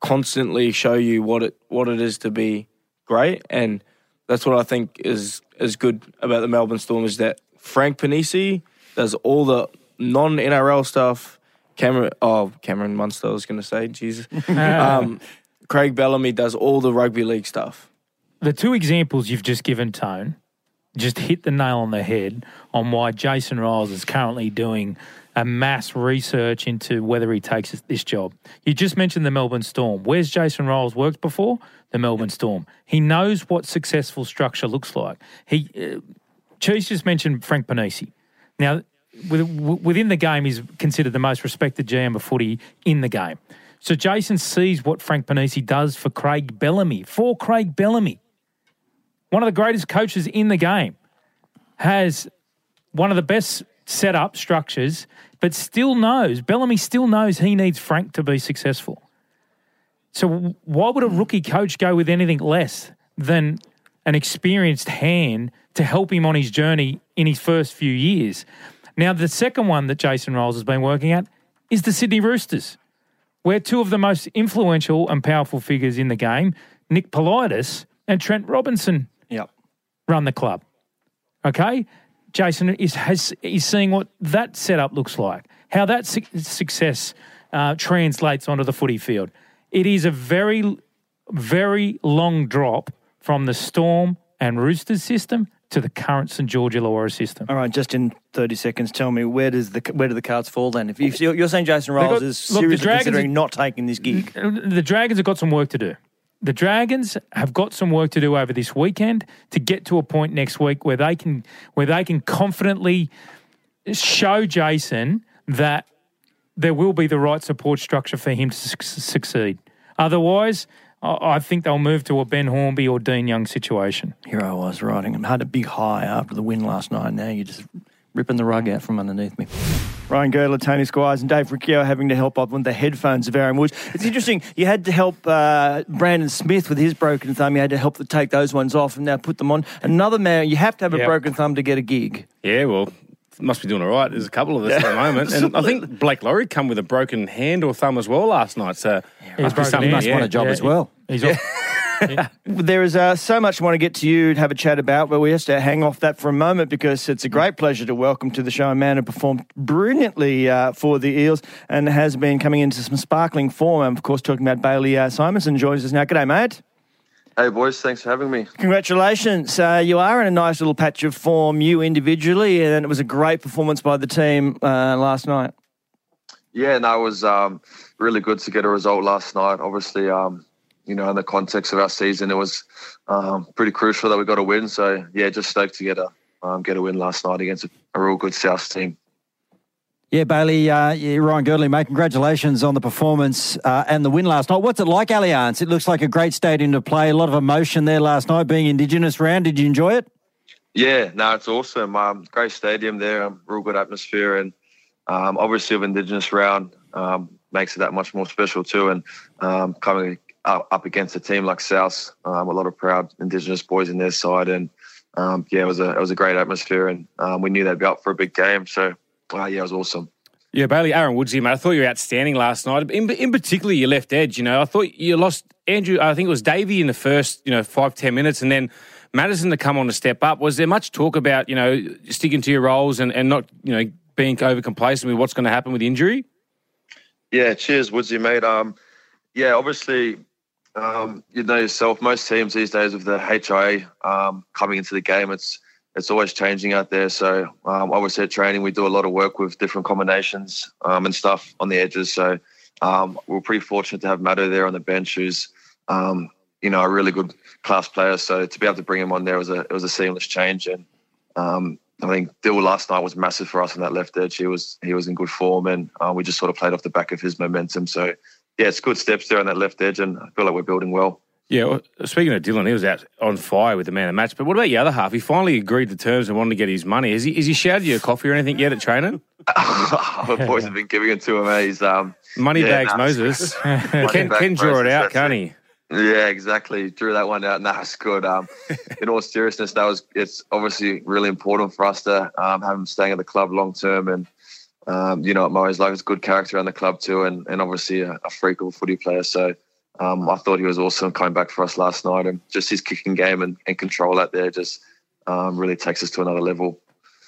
constantly show you what it what it is to be great, and that's what I think is is good about the Melbourne Storm is that Frank Ponissi does all the non NRL stuff. Cameron, oh, Cameron Munster, I was going to say, Jesus. um, Craig Bellamy does all the rugby league stuff. The two examples you've just given, Tone, just hit the nail on the head on why Jason Ryles is currently doing a mass research into whether he takes this job. You just mentioned the Melbourne Storm. Where's Jason Ryles worked before? The Melbourne Storm. He knows what successful structure looks like. He, uh, Cheese just mentioned Frank Ponissi. Now, within the game, he's considered the most respected GM of footy in the game. So Jason sees what Frank Ponissi does for Craig Bellamy, for Craig Bellamy, one of the greatest coaches in the game, has one of the best set up structures, but still knows, Bellamy still knows he needs Frank to be successful. So why would a rookie coach go with anything less than an experienced hand to help him on his journey in his first few years? Now, the second one that Jason Ryles has been working at is the Sydney Roosters, where two of the most influential and powerful figures in the game, Nick Politis and Trent Robinson, yep. run the club. Okay? Jason is, has, is seeing what that setup looks like, how that su- success uh, translates onto the footy field. It is a very, very long drop from the Storm and Roosters system to the current St George Illawarra system. All right, just in thirty seconds, tell me where does the where do the cards fall then? If you, you're saying Jason got, is seriously look, considering not taking this gig, the Dragons have got some work to do. The Dragons have got some work to do over this weekend to get to a point next week where they can where they can confidently show Jason that there will be the right support structure for him to su- succeed. Otherwise, I I think they'll move to a Ben Hornby or Dean Young situation. Here I was writing and had a big high after the win last night. Now you're just ripping the rug out from underneath me. Ryan Girdler, Tony Squires, and Dave Riccio having to help up with the headphones of Aaron Woods. It's interesting. You had to help uh, Brandon Smith with his broken thumb. You had to help to take those ones off and now put them on. Another man, you have to have a broken thumb to get a gig. Yeah, well, must be doing all right. There's a couple of us at the moment, and I think Blake Lawrie come with a broken hand or thumb as well last night. So must be something. Must yeah. want a job yeah, as well. He's off. There is uh, so much I want to get to you and have a chat about, but we have to hang off that for a moment because it's a great pleasure to welcome to the show a man who performed brilliantly uh, for the Eels and has been coming into some sparkling form. I'm, of course, talking about Bailey uh, Simonsson joins us now. G'day, mate. Hey boys, thanks for having me. Congratulations. Uh, you are in a nice little patch of form, you individually, and it was a great performance by the team uh, last night. Yeah, no, it was um, really good to get a result last night. Obviously, um, you know, in the context of our season, it was um, pretty crucial that we got a win. So yeah, just stoked to get a um, get a win last night against a, a real good South team. Yeah, Bailey, uh, yeah, Ryan Girdler, mate, congratulations on the performance uh, and the win last night. What's it like, Allianz? It looks like a great stadium to play. A lot of emotion there last night, being Indigenous round. Did you enjoy it? Yeah, no, it's awesome. Um, great stadium there, um, real good atmosphere, and um, obviously of Indigenous round um, makes it that much more special too. And um, coming up, against a team like South, um, a lot of proud Indigenous boys in their side, and yeah, it was a it was a great atmosphere, and we knew they'd be up for a big game. So uh, yeah, it was awesome. Yeah, Bailey, Aaron Woods here, mate. I thought you were outstanding last night. In, in particular, your left edge. You know, I thought you lost Andrew. I think it was Davey in the first, you know, five ten minutes, and then Matterson to come on to step up. Was there much talk about you know sticking to your roles and, and not you know being over complacent with what's going to happen with injury? Yeah, cheers, Woodsy, mate. Um, yeah, obviously, um, you know yourself. Most teams these days with the HIA um, coming into the game, it's it's always changing out there. So um, obviously at training, we do a lot of work with different combinations um, and stuff on the edges. So um, we're pretty fortunate to have Matto there on the bench, who's um, you know a really good class player. So to be able to bring him on there was a it was a seamless change, and um, I think Dill last night was massive for us on that left edge. He was he was in good form, and uh, we just sort of played off the back of his momentum. So yeah, it's good steps there on that left edge, and I feel like we're building well. Yeah, well, speaking of Dylan, he was out on fire with the man of the match. But what about the other half? He finally agreed to terms and wanted to get his money. Has he, has he shouted you a coffee or anything yet at training? the boys have been giving it to him. eh? He's um, Money yeah, bags nah, Moses. Money can, bag can draw it out, that's can't he? Yeah, exactly. Drew that one out. Nah, it's good. Um, in all seriousness, that was it's obviously really important for us to um, have him staying at the club long term, and um, you know what Murray's like. It's a good character around the club too, and and obviously a, a freak of a footy player. So um, I thought he was awesome coming back for us last night, and just his kicking game and, and control out there just um, really takes us to another level.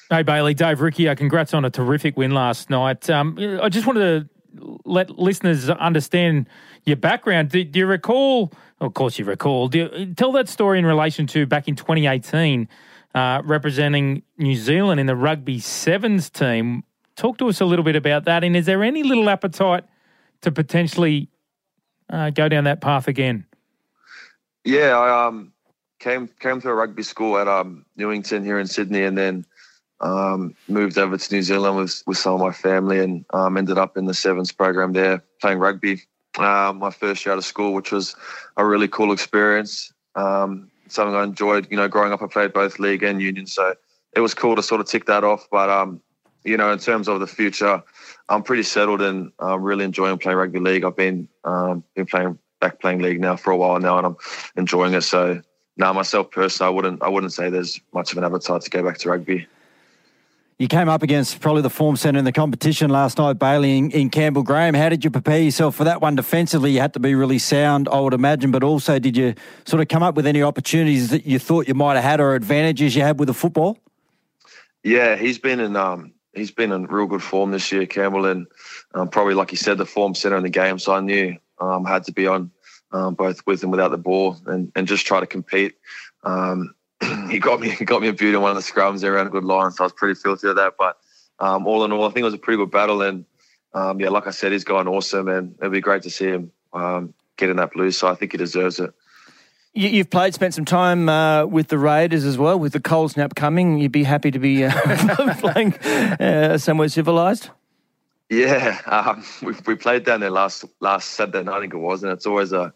Hey, Bailey, Dave Riccio, congrats on a terrific win last night. Um, I just wanted to let listeners understand your background. Do, do you recall? Of course, you recall. Do you, tell that story in relation to back in 2018, uh, representing New Zealand in the rugby sevens team. Talk to us a little bit about that. And is there any little appetite to potentially uh, go down that path again? Yeah, I um came came to a rugby school at um Newington here in Sydney, and then um, moved over to New Zealand with with some of my family, and um, ended up in the sevens program there playing rugby. Um, my first year out of school, which was a really cool experience. Um, something I enjoyed. You know, growing up, I played both league and union, so it was cool to sort of tick that off. But you know, in terms of the future, I'm pretty settled and I'm really enjoying playing rugby league. I've been um, been playing back playing league now for a while now, and I'm enjoying it. So now, myself personally, I wouldn't I wouldn't say there's much of an appetite to go back to rugby. You came up against probably the form centre in the competition last night, Bailey, in, in Campbell Graham. How did you prepare yourself for that one defensively? You had to be really sound, I would imagine, but also did you sort of come up with any opportunities that you thought you might have had or advantages you had with the football? Yeah, he's been in um he's been in real good form this year, Campbell, and um, probably like you said, the form centre in the game. So I knew um had to be on um, both with and without the ball, and and just try to compete. Um, he got me he got me a beauty in one of the scrums around a good line, so I was pretty filthy of that. But um, all in all, I think it was a pretty good battle, and um, yeah, like I said, he's going awesome, and it'd be great to see him um, get in that blue. So I think he deserves it. You, you've played, spent some time uh, with the Raiders as well, with the cold snap coming. You'd be happy to be uh, playing uh, somewhere civilised? Yeah, um, we we played down there last last Saturday night, I think it was, and it's always a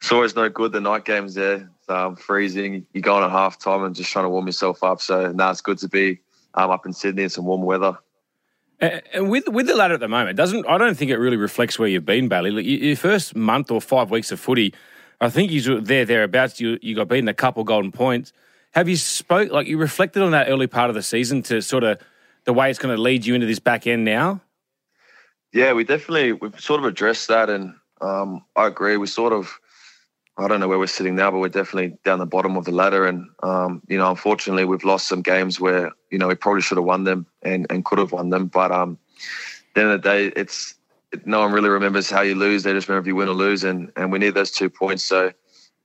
it's always no good. The night games there, it's, um, freezing. You go on at half time and just trying to warm yourself up. So now it's good to be um, up in Sydney in some warm weather. And and with with the ladder at the moment, doesn't I don't think it really reflects where you've been, Bailey. Like, your your first month or five weeks of footy, I think you there thereabouts. You you got beaten a couple golden points. Have you spoke like you reflected on that early part of the season to sort of the way it's going to lead you into this back end now? Yeah, we definitely we've sort of addressed that, and um, I agree. We sort of I don't know where we're sitting now, but we're definitely down the bottom of the ladder, and um, you know, unfortunately, we've lost some games where you know we probably should have won them and, and could have won them. But um, at the end of the day, it's it, no one really remembers how you lose. They just remember if you win or lose, and and we need those two points. So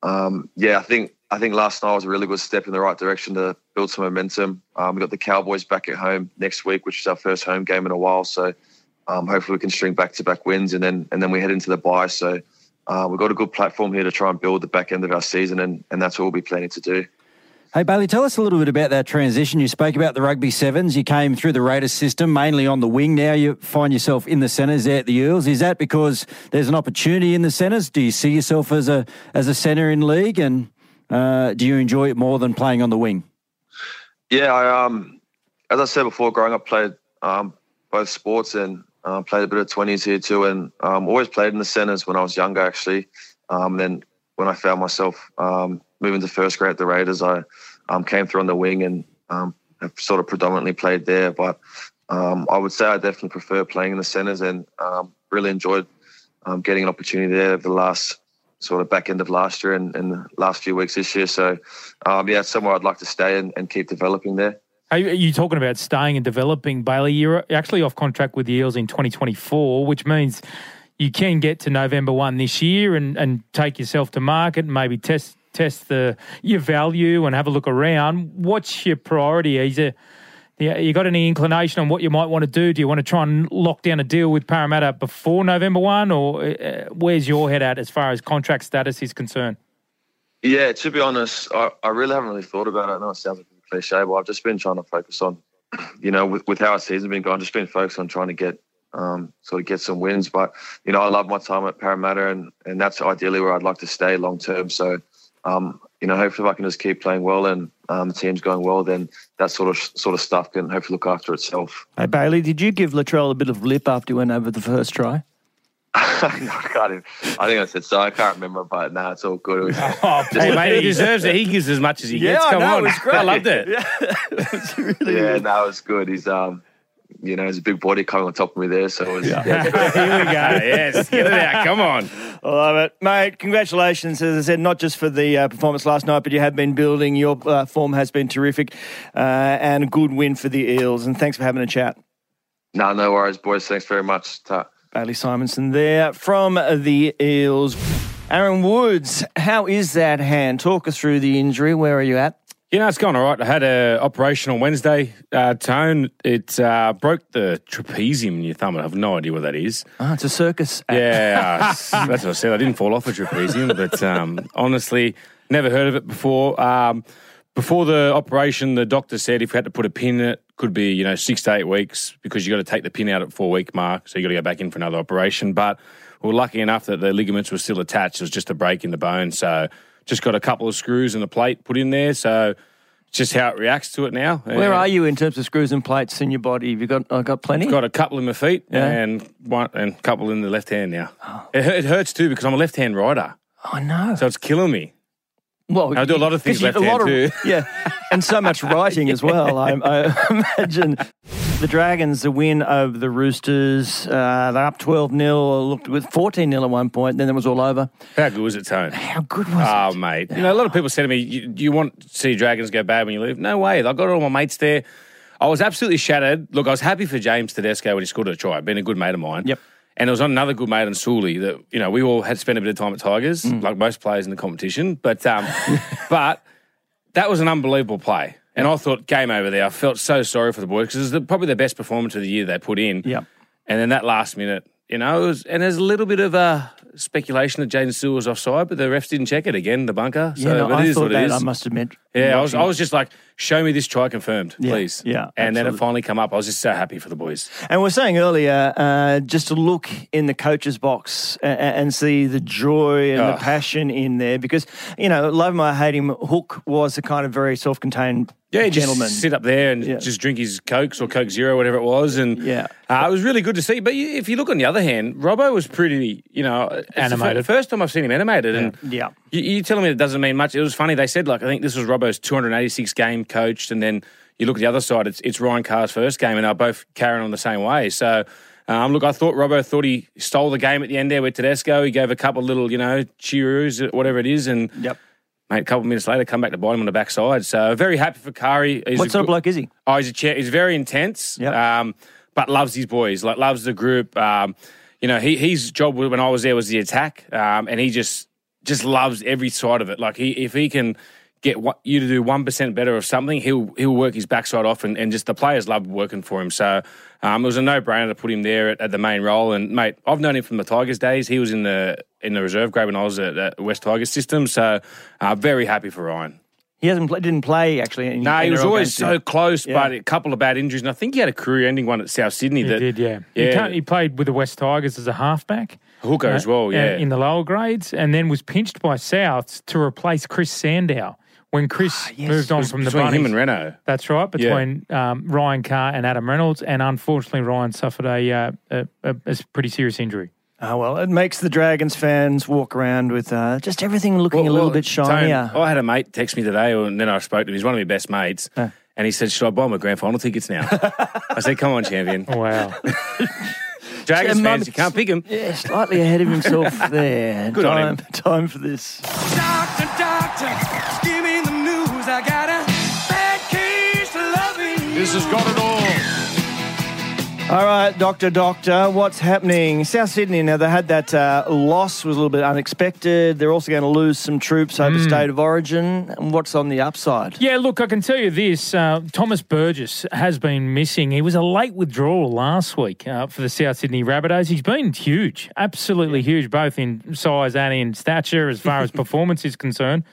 um, yeah, I think I think last night was a really good step in the right direction to build some momentum. Um, we got the Cowboys back at home next week, which is our first home game in a while. So um, hopefully we can string back to back wins, and then and then we head into the bye. So uh, we've got a good platform here to try and build the back end of our season, and and that's what we'll be planning to do. Hey, Bailey, tell us a little bit about that transition. You spoke about the rugby sevens. You came through the Raiders system, mainly on the wing. Now you find yourself in the centres there at the Eels. Is that because there's an opportunity in the centres? Do you see yourself as a as a centre in league, and uh, do you enjoy it more than playing on the wing? Yeah, I um, as I said before, growing up, played um, both sports and uh, played a bit of twenties here too, and um, always played in the centres when I was younger. Actually, um, then when I found myself um, moving to first grade at the Raiders, I um, came through on the wing and um, have sort of predominantly played there. But um, I would say I definitely prefer playing in the centres and um, really enjoyed um, getting an opportunity there over the last sort of back end of last year and, and the last few weeks this year. So um, yeah, it's somewhere I'd like to stay and, and keep developing there. Are you, are you talking about staying and developing, Bailey? You're actually off contract with the Eels in 2024, which means you can get to November 1 this year and, and take yourself to market and maybe test test the your value and have a look around. What's your priority? Is it, yeah, you got any inclination on what you might want to do? Do you want to try and lock down a deal with Parramatta before November 1 or uh, where's your head at as far as contract status is concerned? Yeah, to be honest, I, I really haven't really thought about it. I know it sounds like a cliche, but I've just been trying to focus on, you know, with, with how our season's been going, just been focused on trying to get um, sort of get some wins. But you know, I love my time at Parramatta, and and that's ideally where I'd like to stay long term. So, um, you know, hopefully, if I can just keep playing well and um, the team's going well, then that sort of sort of stuff can hopefully look after itself. Hey, Bailey, did you give Latrell a bit of lip after you went over the first try? I can't even, I think I said so. I can't remember, but no, it's all good. It was Oh, hey, mate, he deserves it. He gives as much as he Yeah, gets. I Come know, on. it was great. I loved it. yeah, no, it was good. He's um, you know, he's a big body coming on top of me there, so it was, yeah. Here we go. Yes, get it out. Come on. I love it, mate. Congratulations, as I said, not just for the uh, performance last night, but you have been building. Your uh, form has been terrific, uh, and a good win for the Eels. And thanks for having a chat. No, no worries, boys. Thanks very much. Ta. Bailey Simonsson there from the Eels. Aaron Woods, how is that hand? Talk us through the injury. Where are you at? You know, it's gone all right. I had a operation on Wednesday. Uh, Tone, it uh, broke the trapezium in your thumb. I have no idea what that is. Oh, it's a circus. act. Yeah, uh, that's what I said. I didn't fall off a trapezium, but um, honestly, never heard of it before. Um, before the operation, the doctor said if we had to put a pin in it, could be you know six to eight weeks because you got to take the pin out at four week mark, so you got to go back in for another operation. But we were lucky enough that the ligaments were still attached. It was just a break in the bone, so just got a couple of screws and a plate put in there. So just how it reacts to it now. Where are you in terms of screws and plates in your body? Have you got? I got plenty. Got a couple in my feet Yeah. and one and a couple in the left hand now. It, it hurts too because I'm a left hand rider, Oh know. so it's killing me. Well, I do a lot of things left hand too. Yeah, and so much writing as well. I, I imagine the Dragons, the win over the Roosters. Uh, they're up twelve 0 Looked with fourteen 0 at one point. Then it was all over. How good was it, Tone? How good was Oh, it? Oh, mate. You know, a lot of people say to me, you, you want to see Dragons go bad when you leave? No way. I got all my mates there. I was absolutely shattered. Look, I was happy for James Tedesco when he scored a try. Been a good mate of mine. Yep. And there was on another good mate in Sully that, you know, we all had spent a bit of time at Tigers, Mm. like most players in the competition. But um, but that was an unbelievable play. And I thought, game over there. I felt so sorry for the boys because it was the, probably the best performance of the year they put in. Yep. And then that last minute, you know, it was, and there's a little bit of uh, speculation that Jaden Sewell was offside, but the refs didn't check it again, the bunker. So yeah, no, I thought that. I must admit. yeah, I was, I was just like, show me this try confirmed, Yeah, please. yeah, And then it finally come up. I was just so happy for the boys. And we're saying earlier, uh, just to look in the coach's box and, and see the joy and the Oh. passion in there, because you know, love him or hate him, Hook was a kind of very self-contained Yeah, he gentleman. just sit up there and Yeah. just drink his Cokes or Coke Zero, whatever it was. And Yeah. uh, it was really good to see. But if you look on the other hand, Robbo was pretty, you know, it's the Animated. first time I've seen him animated. And yeah. you, you telling me it doesn't mean much. It was funny. They said, like, I think this was Robbo's 286 game coached. And then you look at the other side, it's, it's Ryan Carr's first game, and they're both carrying on the same way. So, um, look, I thought Robbo thought he stole the game at the end there with Tedesco. He gave a couple little, you know, cheeroos, whatever it is. And, Yep. mate, a couple of minutes later, come back to bite him on the backside. So, very happy for Kari. He's What sort of bloke is he? Oh, he's a chair. He's very intense. Yep. Um, but loves his boys. Like loves the group. Um, you know, he, his job when I was there was the attack, um, and he just just loves every side of it. Like he, if he can get what, you to do one percent better of something, he'll he'll work his backside off, and, and just the players love working for him. So um, it was a no brainer to put him there at, at the main role. And mate, I've known him from the Tigers days. He was in the in the reserve grade when I was at, at West Tigers system. So uh, very happy for Ryan. He hasn't pl- didn't play actually. In, No, he was always games, so close, Yeah. but a couple of bad injuries. And I think he had a career-ending one at South Sydney. He that did, yeah. Yeah, can't- he played with the West Tigers as a halfback. hooker as well. uh, Yeah, in the lower grades, and then was pinched by Souths to replace Chris Sandow when Chris moved on Ah, It was from the between him and Renault. That's right, between um, Ryan Carr and Adam Reynolds, and unfortunately Ryan suffered a, uh, a, a, a pretty serious injury. Oh, well, it makes the Dragons fans walk around with uh, just everything looking a little bit shinier. Tone, I had a mate text me today, and then I spoke to him. He's one of my best mates, and he said, "Should I buy my grand final tickets now?" I said, "Come on, champion." Wow. Dragons Yeah, fans, you can't pick him. Yeah, slightly ahead of himself there. Good on time, him. Time for this. Loving. This has got it all. All right, Doctor, Doctor, what's happening? South Sydney, now they had that uh, loss, was a little bit unexpected. They're also going to lose some troops over state of origin. And what's on the upside? Yeah, look, I can tell you this. Uh, Thomas Burgess has been missing. He was a late withdrawal last week uh, for the South Sydney Rabbitohs. He's been huge, absolutely huge, both in size and in stature as far as performance is concerned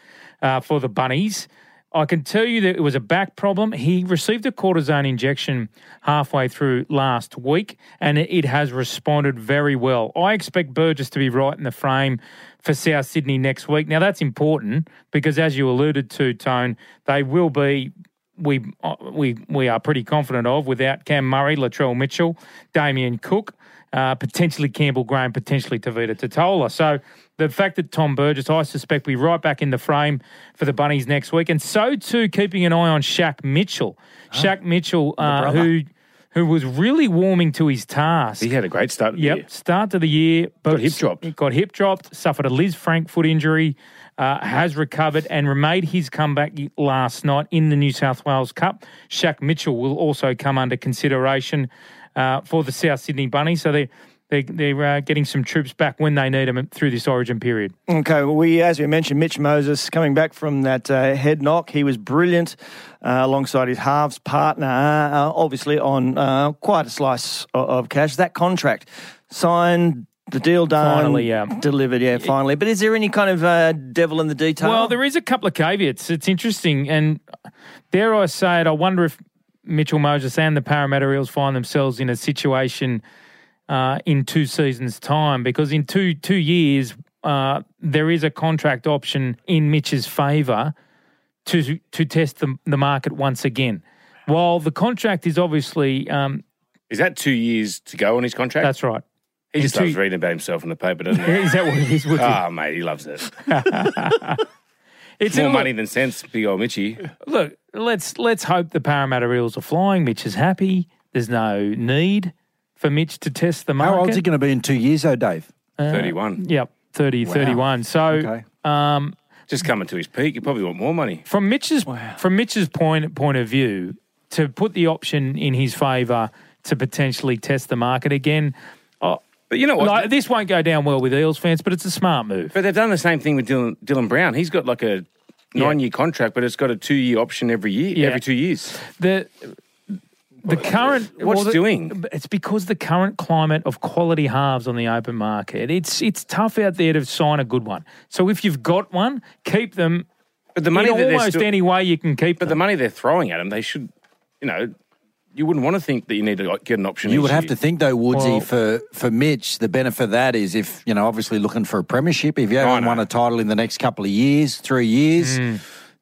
uh, for the Bunnies. I can tell you that it was a back problem. He received a cortisone injection halfway through last week, and it- has responded very well. I expect Burgess to be right in the frame for South Sydney next week. Now, that's important because, as you alluded to, Tone, they will be. We uh, we we are pretty confident of without Cam Murray, Latrell Mitchell, Damien Cook, uh, potentially Campbell Graham, potentially Tevita Tatola. So the fact that Tom Burgess, I suspect, will be right back in the frame for the Bunnies next week, and so too keeping an eye on Shaq Mitchell. Shaq Mitchell, uh, who who was really warming to his task. He had a great start. Yep, year. start to the year, but Got hip dropped. Got hip dropped. Suffered a Lisfranc foot injury. Uh, has recovered and made his comeback last night in the New South Wales Cup. Shaq Mitchell will also come under consideration uh, for the South Sydney Bunnies. So they they they're uh, getting some troops back when they need them through this Origin period. Okay, well, we as we mentioned, Mitch Moses coming back from that uh, head knock. He was brilliant uh, alongside his halves partner, uh, obviously on uh, quite a slice of, of cash. That contract signed. The deal done, Finally, yeah. delivered, yeah, finally. But is there any kind of uh, devil in the detail? Well, there is a couple of caveats. It's interesting, and dare I say it, I wonder if Mitchell Moses and the Parramatta Eels find themselves in a situation uh, in two seasons' time, because in two two years uh, there is a contract option in Mitch's favour to to test the, the market once again. While the contract is obviously um, Is that two years to go on his contract? that's right. He just two- loves reading about himself in the paper, doesn't he? Is that what it is? Ah, mate, he loves it. It's More money than sense, big old Mitchy. Look, let's let's hope the Parramatta Eels are flying. Mitch is happy. There's no need for Mitch to test the market. How old's he going to be in two years, though, Dave? Uh, 31. Yep, 30, 31. So Okay. um, Just coming to his peak. You probably want more money. from Mitch's from Mitch's point point of view, to put the option in his favour to potentially test the market again. Oh, But you know what? like, this won't go down well with Eels fans, but it's a smart move. But they've done the same thing with Dylan, Dylan Brown. He's got like a nine year contract, but it's got a two year option every year, Yeah. every two years. The the current What's the- doing? It's because the current climate of quality halves on the open market. It's it's tough out there to sign a good one. So if you've got one, keep them But the money in that they're almost still- any way you can keep. But the money they're throwing at them, they should, you know, you wouldn't want to think that you need to get an option. You would have year. to think though, Woodsy, Well- for for Mitch, the benefit of that is if you know, obviously looking for a premiership. If you I haven't won a title in the next couple of years, three years,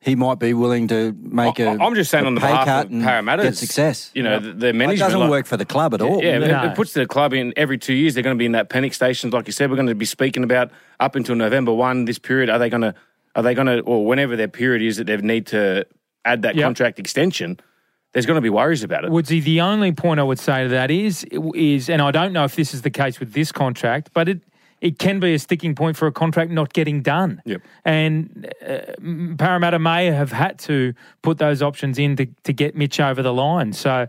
he might be willing to make a. Mm. I- I'm just saying on the pay behalf cut of and Parramatta's get success. You know, the, the It management doesn't like- work for the club at all. Yeah, it- No. it puts the club in every two years. They're going to be in that panic station, like you said. We're going to be speaking about up until November one. This period, are they going to? Are they going to, or whenever their period is that they need to add that Yep. contract extension? There's going to be worries about it. Woodsy, the only point I would say to that is, is, and I don't know if this is the case with this contract, but it it can be a sticking point for a contract not getting done. Yep. And uh, Parramatta may have had to put those options in to, to get Mitch over the line. So,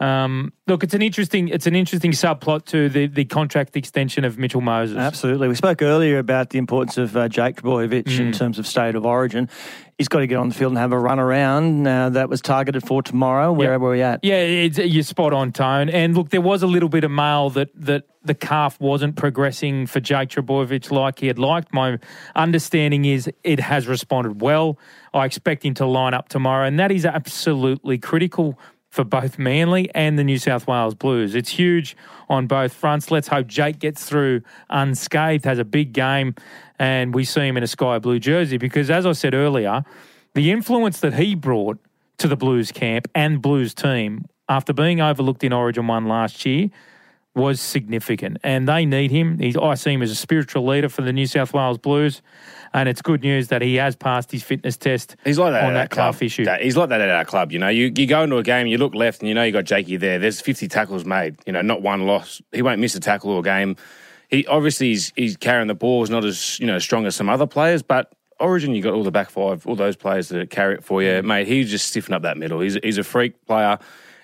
um, look, it's an interesting it's an interesting subplot to the, the contract extension of Mitchell Moses. Absolutely. We spoke earlier about the importance of uh, Jake Trbojevic in Mm. terms of state of origin. He's got to get on the field and have a run around. Now, that was targeted for tomorrow. Where are we at? Yeah, it's, you're spot on, Tone. And look, there was a little bit of mail that that the calf wasn't progressing for Jake Trbojevic like he had liked. My understanding is it has responded well. I expect him to line up tomorrow, and that is absolutely critical for both Manly and the New South Wales Blues. It's huge on both fronts. Let's hope Jake gets through unscathed, has a big game, and we see him in a sky blue jersey because, as I said earlier, the influence that he brought to the Blues camp and Blues team after being overlooked in Origin 1 last year was significant. And they need him. He's, I see him as a spiritual leader for the New South Wales Blues. And it's good news that he has passed his fitness test He's like that on at that our club. calf issue. That- He's like that at our club. You know, you, you go into a game, you look left, and you know you got Jakey there. There's 50 tackles made. You know, not one loss. He won't miss a tackle or game. He obviously he's, he's carrying the ball. He's not as you know strong as some other players, but Origin, you got all the back five, all those players that carry it for you, mm. mate. He's just stiffen up that middle. He's he's a freak player,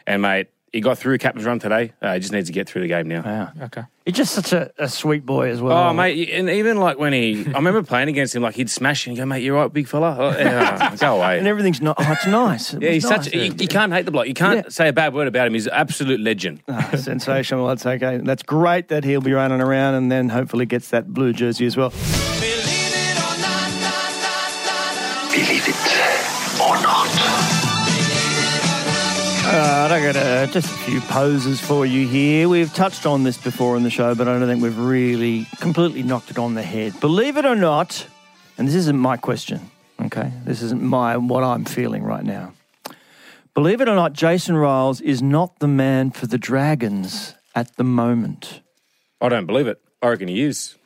and mate, he got through captain's run today. Uh, he just needs to get through the game now. Yeah. Okay. He's just such a, a sweet boy as well. Oh, mate, and even like when he, I remember playing against him, like he'd smash and go, mate, you're right, big fella. Oh, yeah, go away. And everything's not. Oh, it's nice. It Yeah, he's nice. such. You, you can't hate the bloke. You can't say a bad word about him. He's an absolute legend. Ah, sensational. That's okay. That's great that he'll be running around and then hopefully gets that blue jersey as well. Uh, I got uh, just a few poses for you here. We've touched on this before in the show, but I don't think we've really completely knocked it on the head. Believe it or not, and this isn't my question, okay? This isn't my what I'm feeling right now. Believe it or not, Jason Ryles is not the man for the Dragons at the moment. I don't believe it. I reckon he is.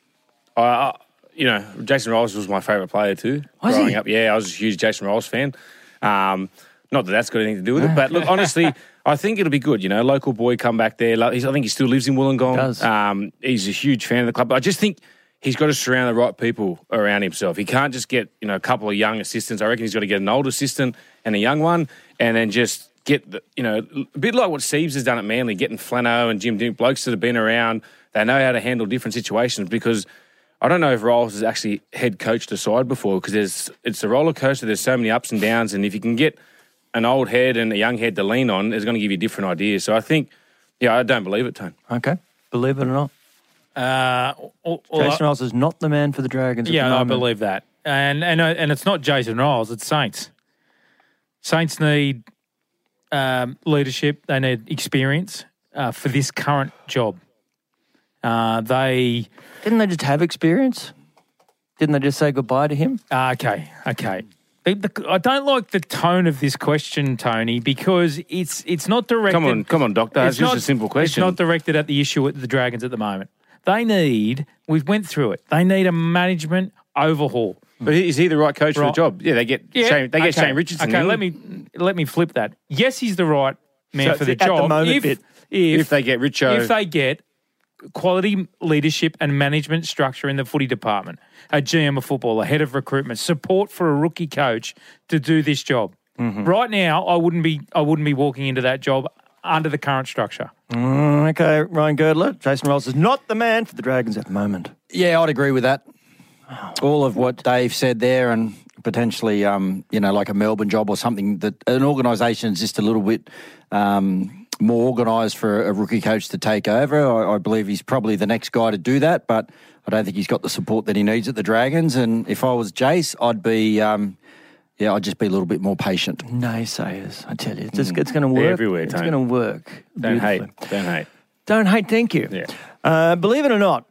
I, I you know, Jason Ryles was my favourite player too. Was growing he? up, yeah, I was a huge Jason Ryles fan. Um, not that that's got anything to do with it, but look, honestly, I think it'll be good. You know, local boy come back there. He's- I think he still lives in Wollongong. Does. Um, he's a huge fan of the club. I just think he's got to surround the right people around himself. He can't just get you know a couple of young assistants. I reckon he's got to get an old assistant and a young one, and then just get the you know a bit like what Siebes has done at Manly, getting Flano and Jim Dymock, blokes that have been around. They know how to handle different situations because. I don't know if Ryles has actually head coached a side before because there's it's a roller coaster. There's so many ups and downs, and if you can get an old head and a young head to lean on, is going to give you different ideas. So I think, yeah, I don't believe it, Tone. Okay. Believe it or not. Uh, or- or- Jason Ryles is not the man for the Dragons. at Yeah, the I believe that. And and uh, and it's not Jason Ryles, it's Saints. Saints need um, leadership. They need experience uh, for this current job. Uh, they didn't they just have experience? Didn't they just say goodbye to him? Uh, okay, okay. I don't like the tone of this question, Tony, because it's it's not directed. Come on, come on, doctor. It's just a simple question. It's not directed at the issue at the Dragons at the moment. They need. We've went through it. They need a management overhaul. But is he the right coach for the job? Yeah, they get Shane, they get okay. Shane Richardson. Okay, in. let me let me flip that. Yes, he's the right man So for the at the job. moment, if, if if they get Richo- if they get quality leadership and management structure in the footy department, a GM of football, a head of recruitment, support for a rookie coach to do this job. Mm-hmm. Right now, I wouldn't be I wouldn't be walking into that job under the current structure. Mm, okay, Ryan Girdler. Jason Ryles is not the man for the Dragons at the moment. Yeah, I'd agree with that. All of what Dave said there, and potentially, um, you know, like a Melbourne job or something that an organisation is just a little bit um, more organised for a rookie coach to take over. I, I believe he's probably the next guy to do that, but I don't think he's got the support that he needs at the Dragons. And if I was Jace, I'd be. Um, yeah, I'd just be a little bit more patient. Naysayers, I tell you, it's, just, it's going to work. everywhere, It's going to work. Don't hate. Don't hate. Don't hate. Thank you. Yeah. Uh, believe it or not,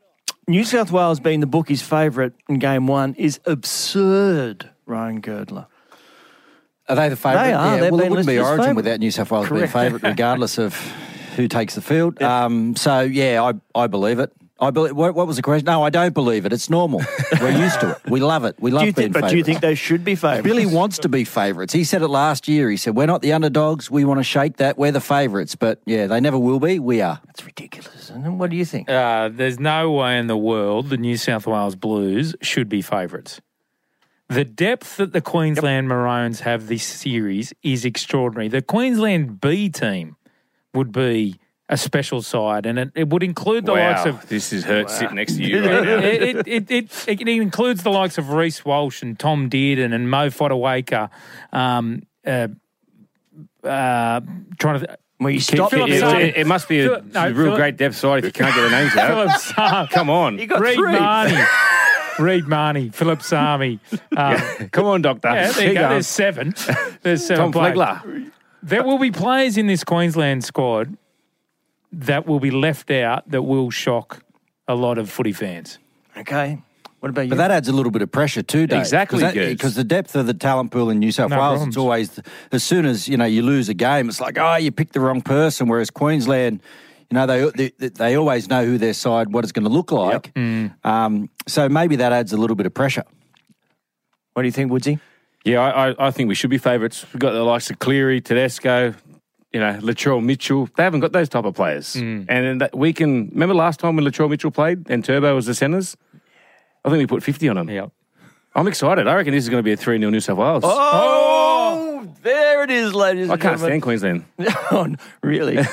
New South Wales being the bookies' favourite in game one is absurd. Ryan Girdler. Are they the favourite? They are. Yeah, They've well, it wouldn't be Origin favourite. without New South Wales being Correct. favourite, regardless of who takes the field. Um, so, yeah, I, I believe it. I believe. What, what was the question? No, I don't believe it. It's normal. We're used to it. We love it. We love Do you being think, but do you think they should be favourites? Billy wants to be favourites. He said it last year. He said, We're not the underdogs. We want to shake that. We're the favourites. But yeah, they never will be. We are. That's ridiculous. And what do you think? Uh, there's no way in the world the New South Wales Blues should be favourites. The depth that the Queensland Maroons have this series is extraordinary. The Queensland B team would be a special side, and it, it would include the wow. likes of this is hurt sitting next to you right now. it, it, it, it, it includes the likes of Reece Walsh and Tom Dearden and Mo Fotuaika. Um, uh, uh, trying to. Well, you stop It, it- it must be a, no, real Philip- great depth side if you can't get the names out. Philip Come on. You got Reed three. Marnie. Reed Mahoney, Phillip Sami. Um, Come on, Doctor. yeah, there you go. going. There's seven. There's seven Tom players. Flegler. There will be players in this Queensland squad that will be left out that will shock a lot of footy fans. Okay. What about you? But that adds a little bit of pressure too, Dave. Exactly, Girds. Because the depth of the talent pool in New South No Wales, problems. it's always as soon as you know you lose a game, it's like oh you picked the wrong person. Whereas Queensland, you know they they, they always know who their side, what it's going to look like. Um, so maybe that adds a little bit of pressure. what do you think, Woodsy? Yeah, I, I, I think we should be favourites. We've got the likes of Cleary, Tedesco, you know, Latrell Mitchell. They haven't got those type of players. And then that we can remember last time when Latrell Mitchell played and Turbo was the centres? I think we put 50 on them. Yeah. I'm excited. I reckon this is going to be a 3 0 New South Wales. Oh, there it is, ladies I and can't stand gentlemen. Queensland. Oh, really?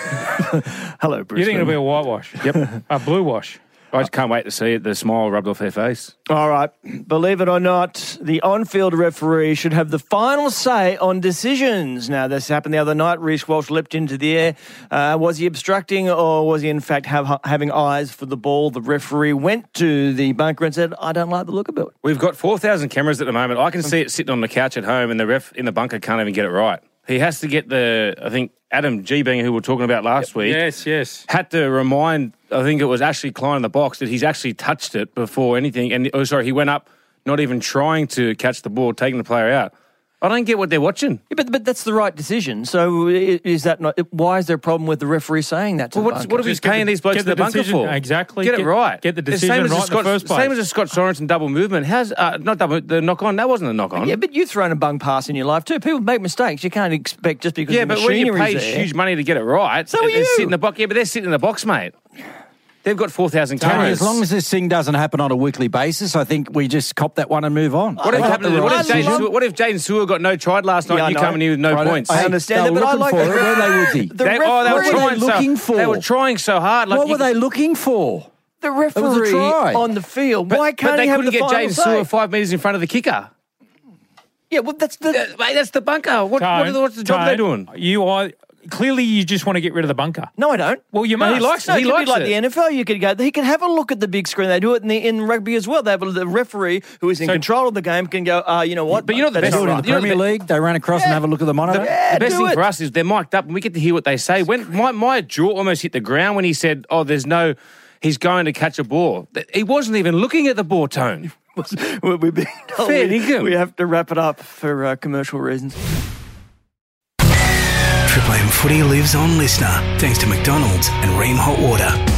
Hello, Bruce. You think it'll be a whitewash? Yep. a blue wash. I just can't wait to see it. The smile rubbed off their face. All right. Believe it or not, the on field referee should have the final say on decisions. Now, this happened the other night. Reece Walsh leapt into the air. Uh, was he obstructing or was he, in fact, have, having eyes for the ball? The referee went to the bunker and said, I don't like the look of it. We've got 4,000 cameras at the moment. I can see it sitting on the couch at home, and the ref in the bunker can't even get it right. He has to get the, I think, Adam Gee. Being who we were talking about last week. Yes, yes. had to remind, I think it was Ashley Klein in the box, that he's actually touched it before anything. And oh, sorry, he went up not even trying to catch the ball, taking the player out. I don't get what they're watching. Yeah, but, but that's the right decision. So is that not? Why is there a problem with the referee saying that? To Well, the what are we Just paying the- these blokes get in the, the bunker decision- for? exactly. Get, it right. get the decision same as right the in the Scott, first place. Same as the Scott Sorensen double movement. How's uh, not double the knock on? That wasn't a knock on. Yeah, but you've thrown a bung pass in your life too. People make mistakes. You can't expect just because Yeah, the but when you pay there. huge money to get it right, So are they're you. sitting in the box. Yeah, but they're sitting in the box, mate. They've got four thousand Tony, cameras. as long as this thing doesn't happen on a weekly basis, I think we just cop that one and move on. what if, They got happened, what, if Jaden decision. Sewell, what if Jaden Sewell got no tried last night Yeah, I and you know. coming in with no Right, points? I understand that, but I like for it, weren't they, Woodsy? The They, oh, they were referee- What were trying they looking so, for? They were trying so hard. Like what you were they looking for? The referee try. on the field. But, Why can't they he have couldn't the get final Jaden say? Sewell five metres in front of the kicker. Yeah, well, that's the. Uh, mate, that's the bunker. What, what are the- what's the job they're doing? You are clearly you just want to get rid of the bunker. No, I don't. Well, you must. he likes it. He likes like it. the NFL. You could go. He can have a look at the big screen. They do it in the in rugby as well. They have the referee who is in So- control of the game can go. Uh, you know what? But you know the best- Do it in the You know Premier the- League, they ran across and have a look at the monitor. Yeah, the best thing it. for us is they're mic'd up and we get to hear what they say. When my, my jaw almost hit the ground when he said, "Oh, there's no, he's going to catch a ball." He wasn't even looking at the ball tone. We- we, we have to wrap it up for uh, commercial reasons. M Footy lives on listener thanks to McDonald's and Rheem Hot Water.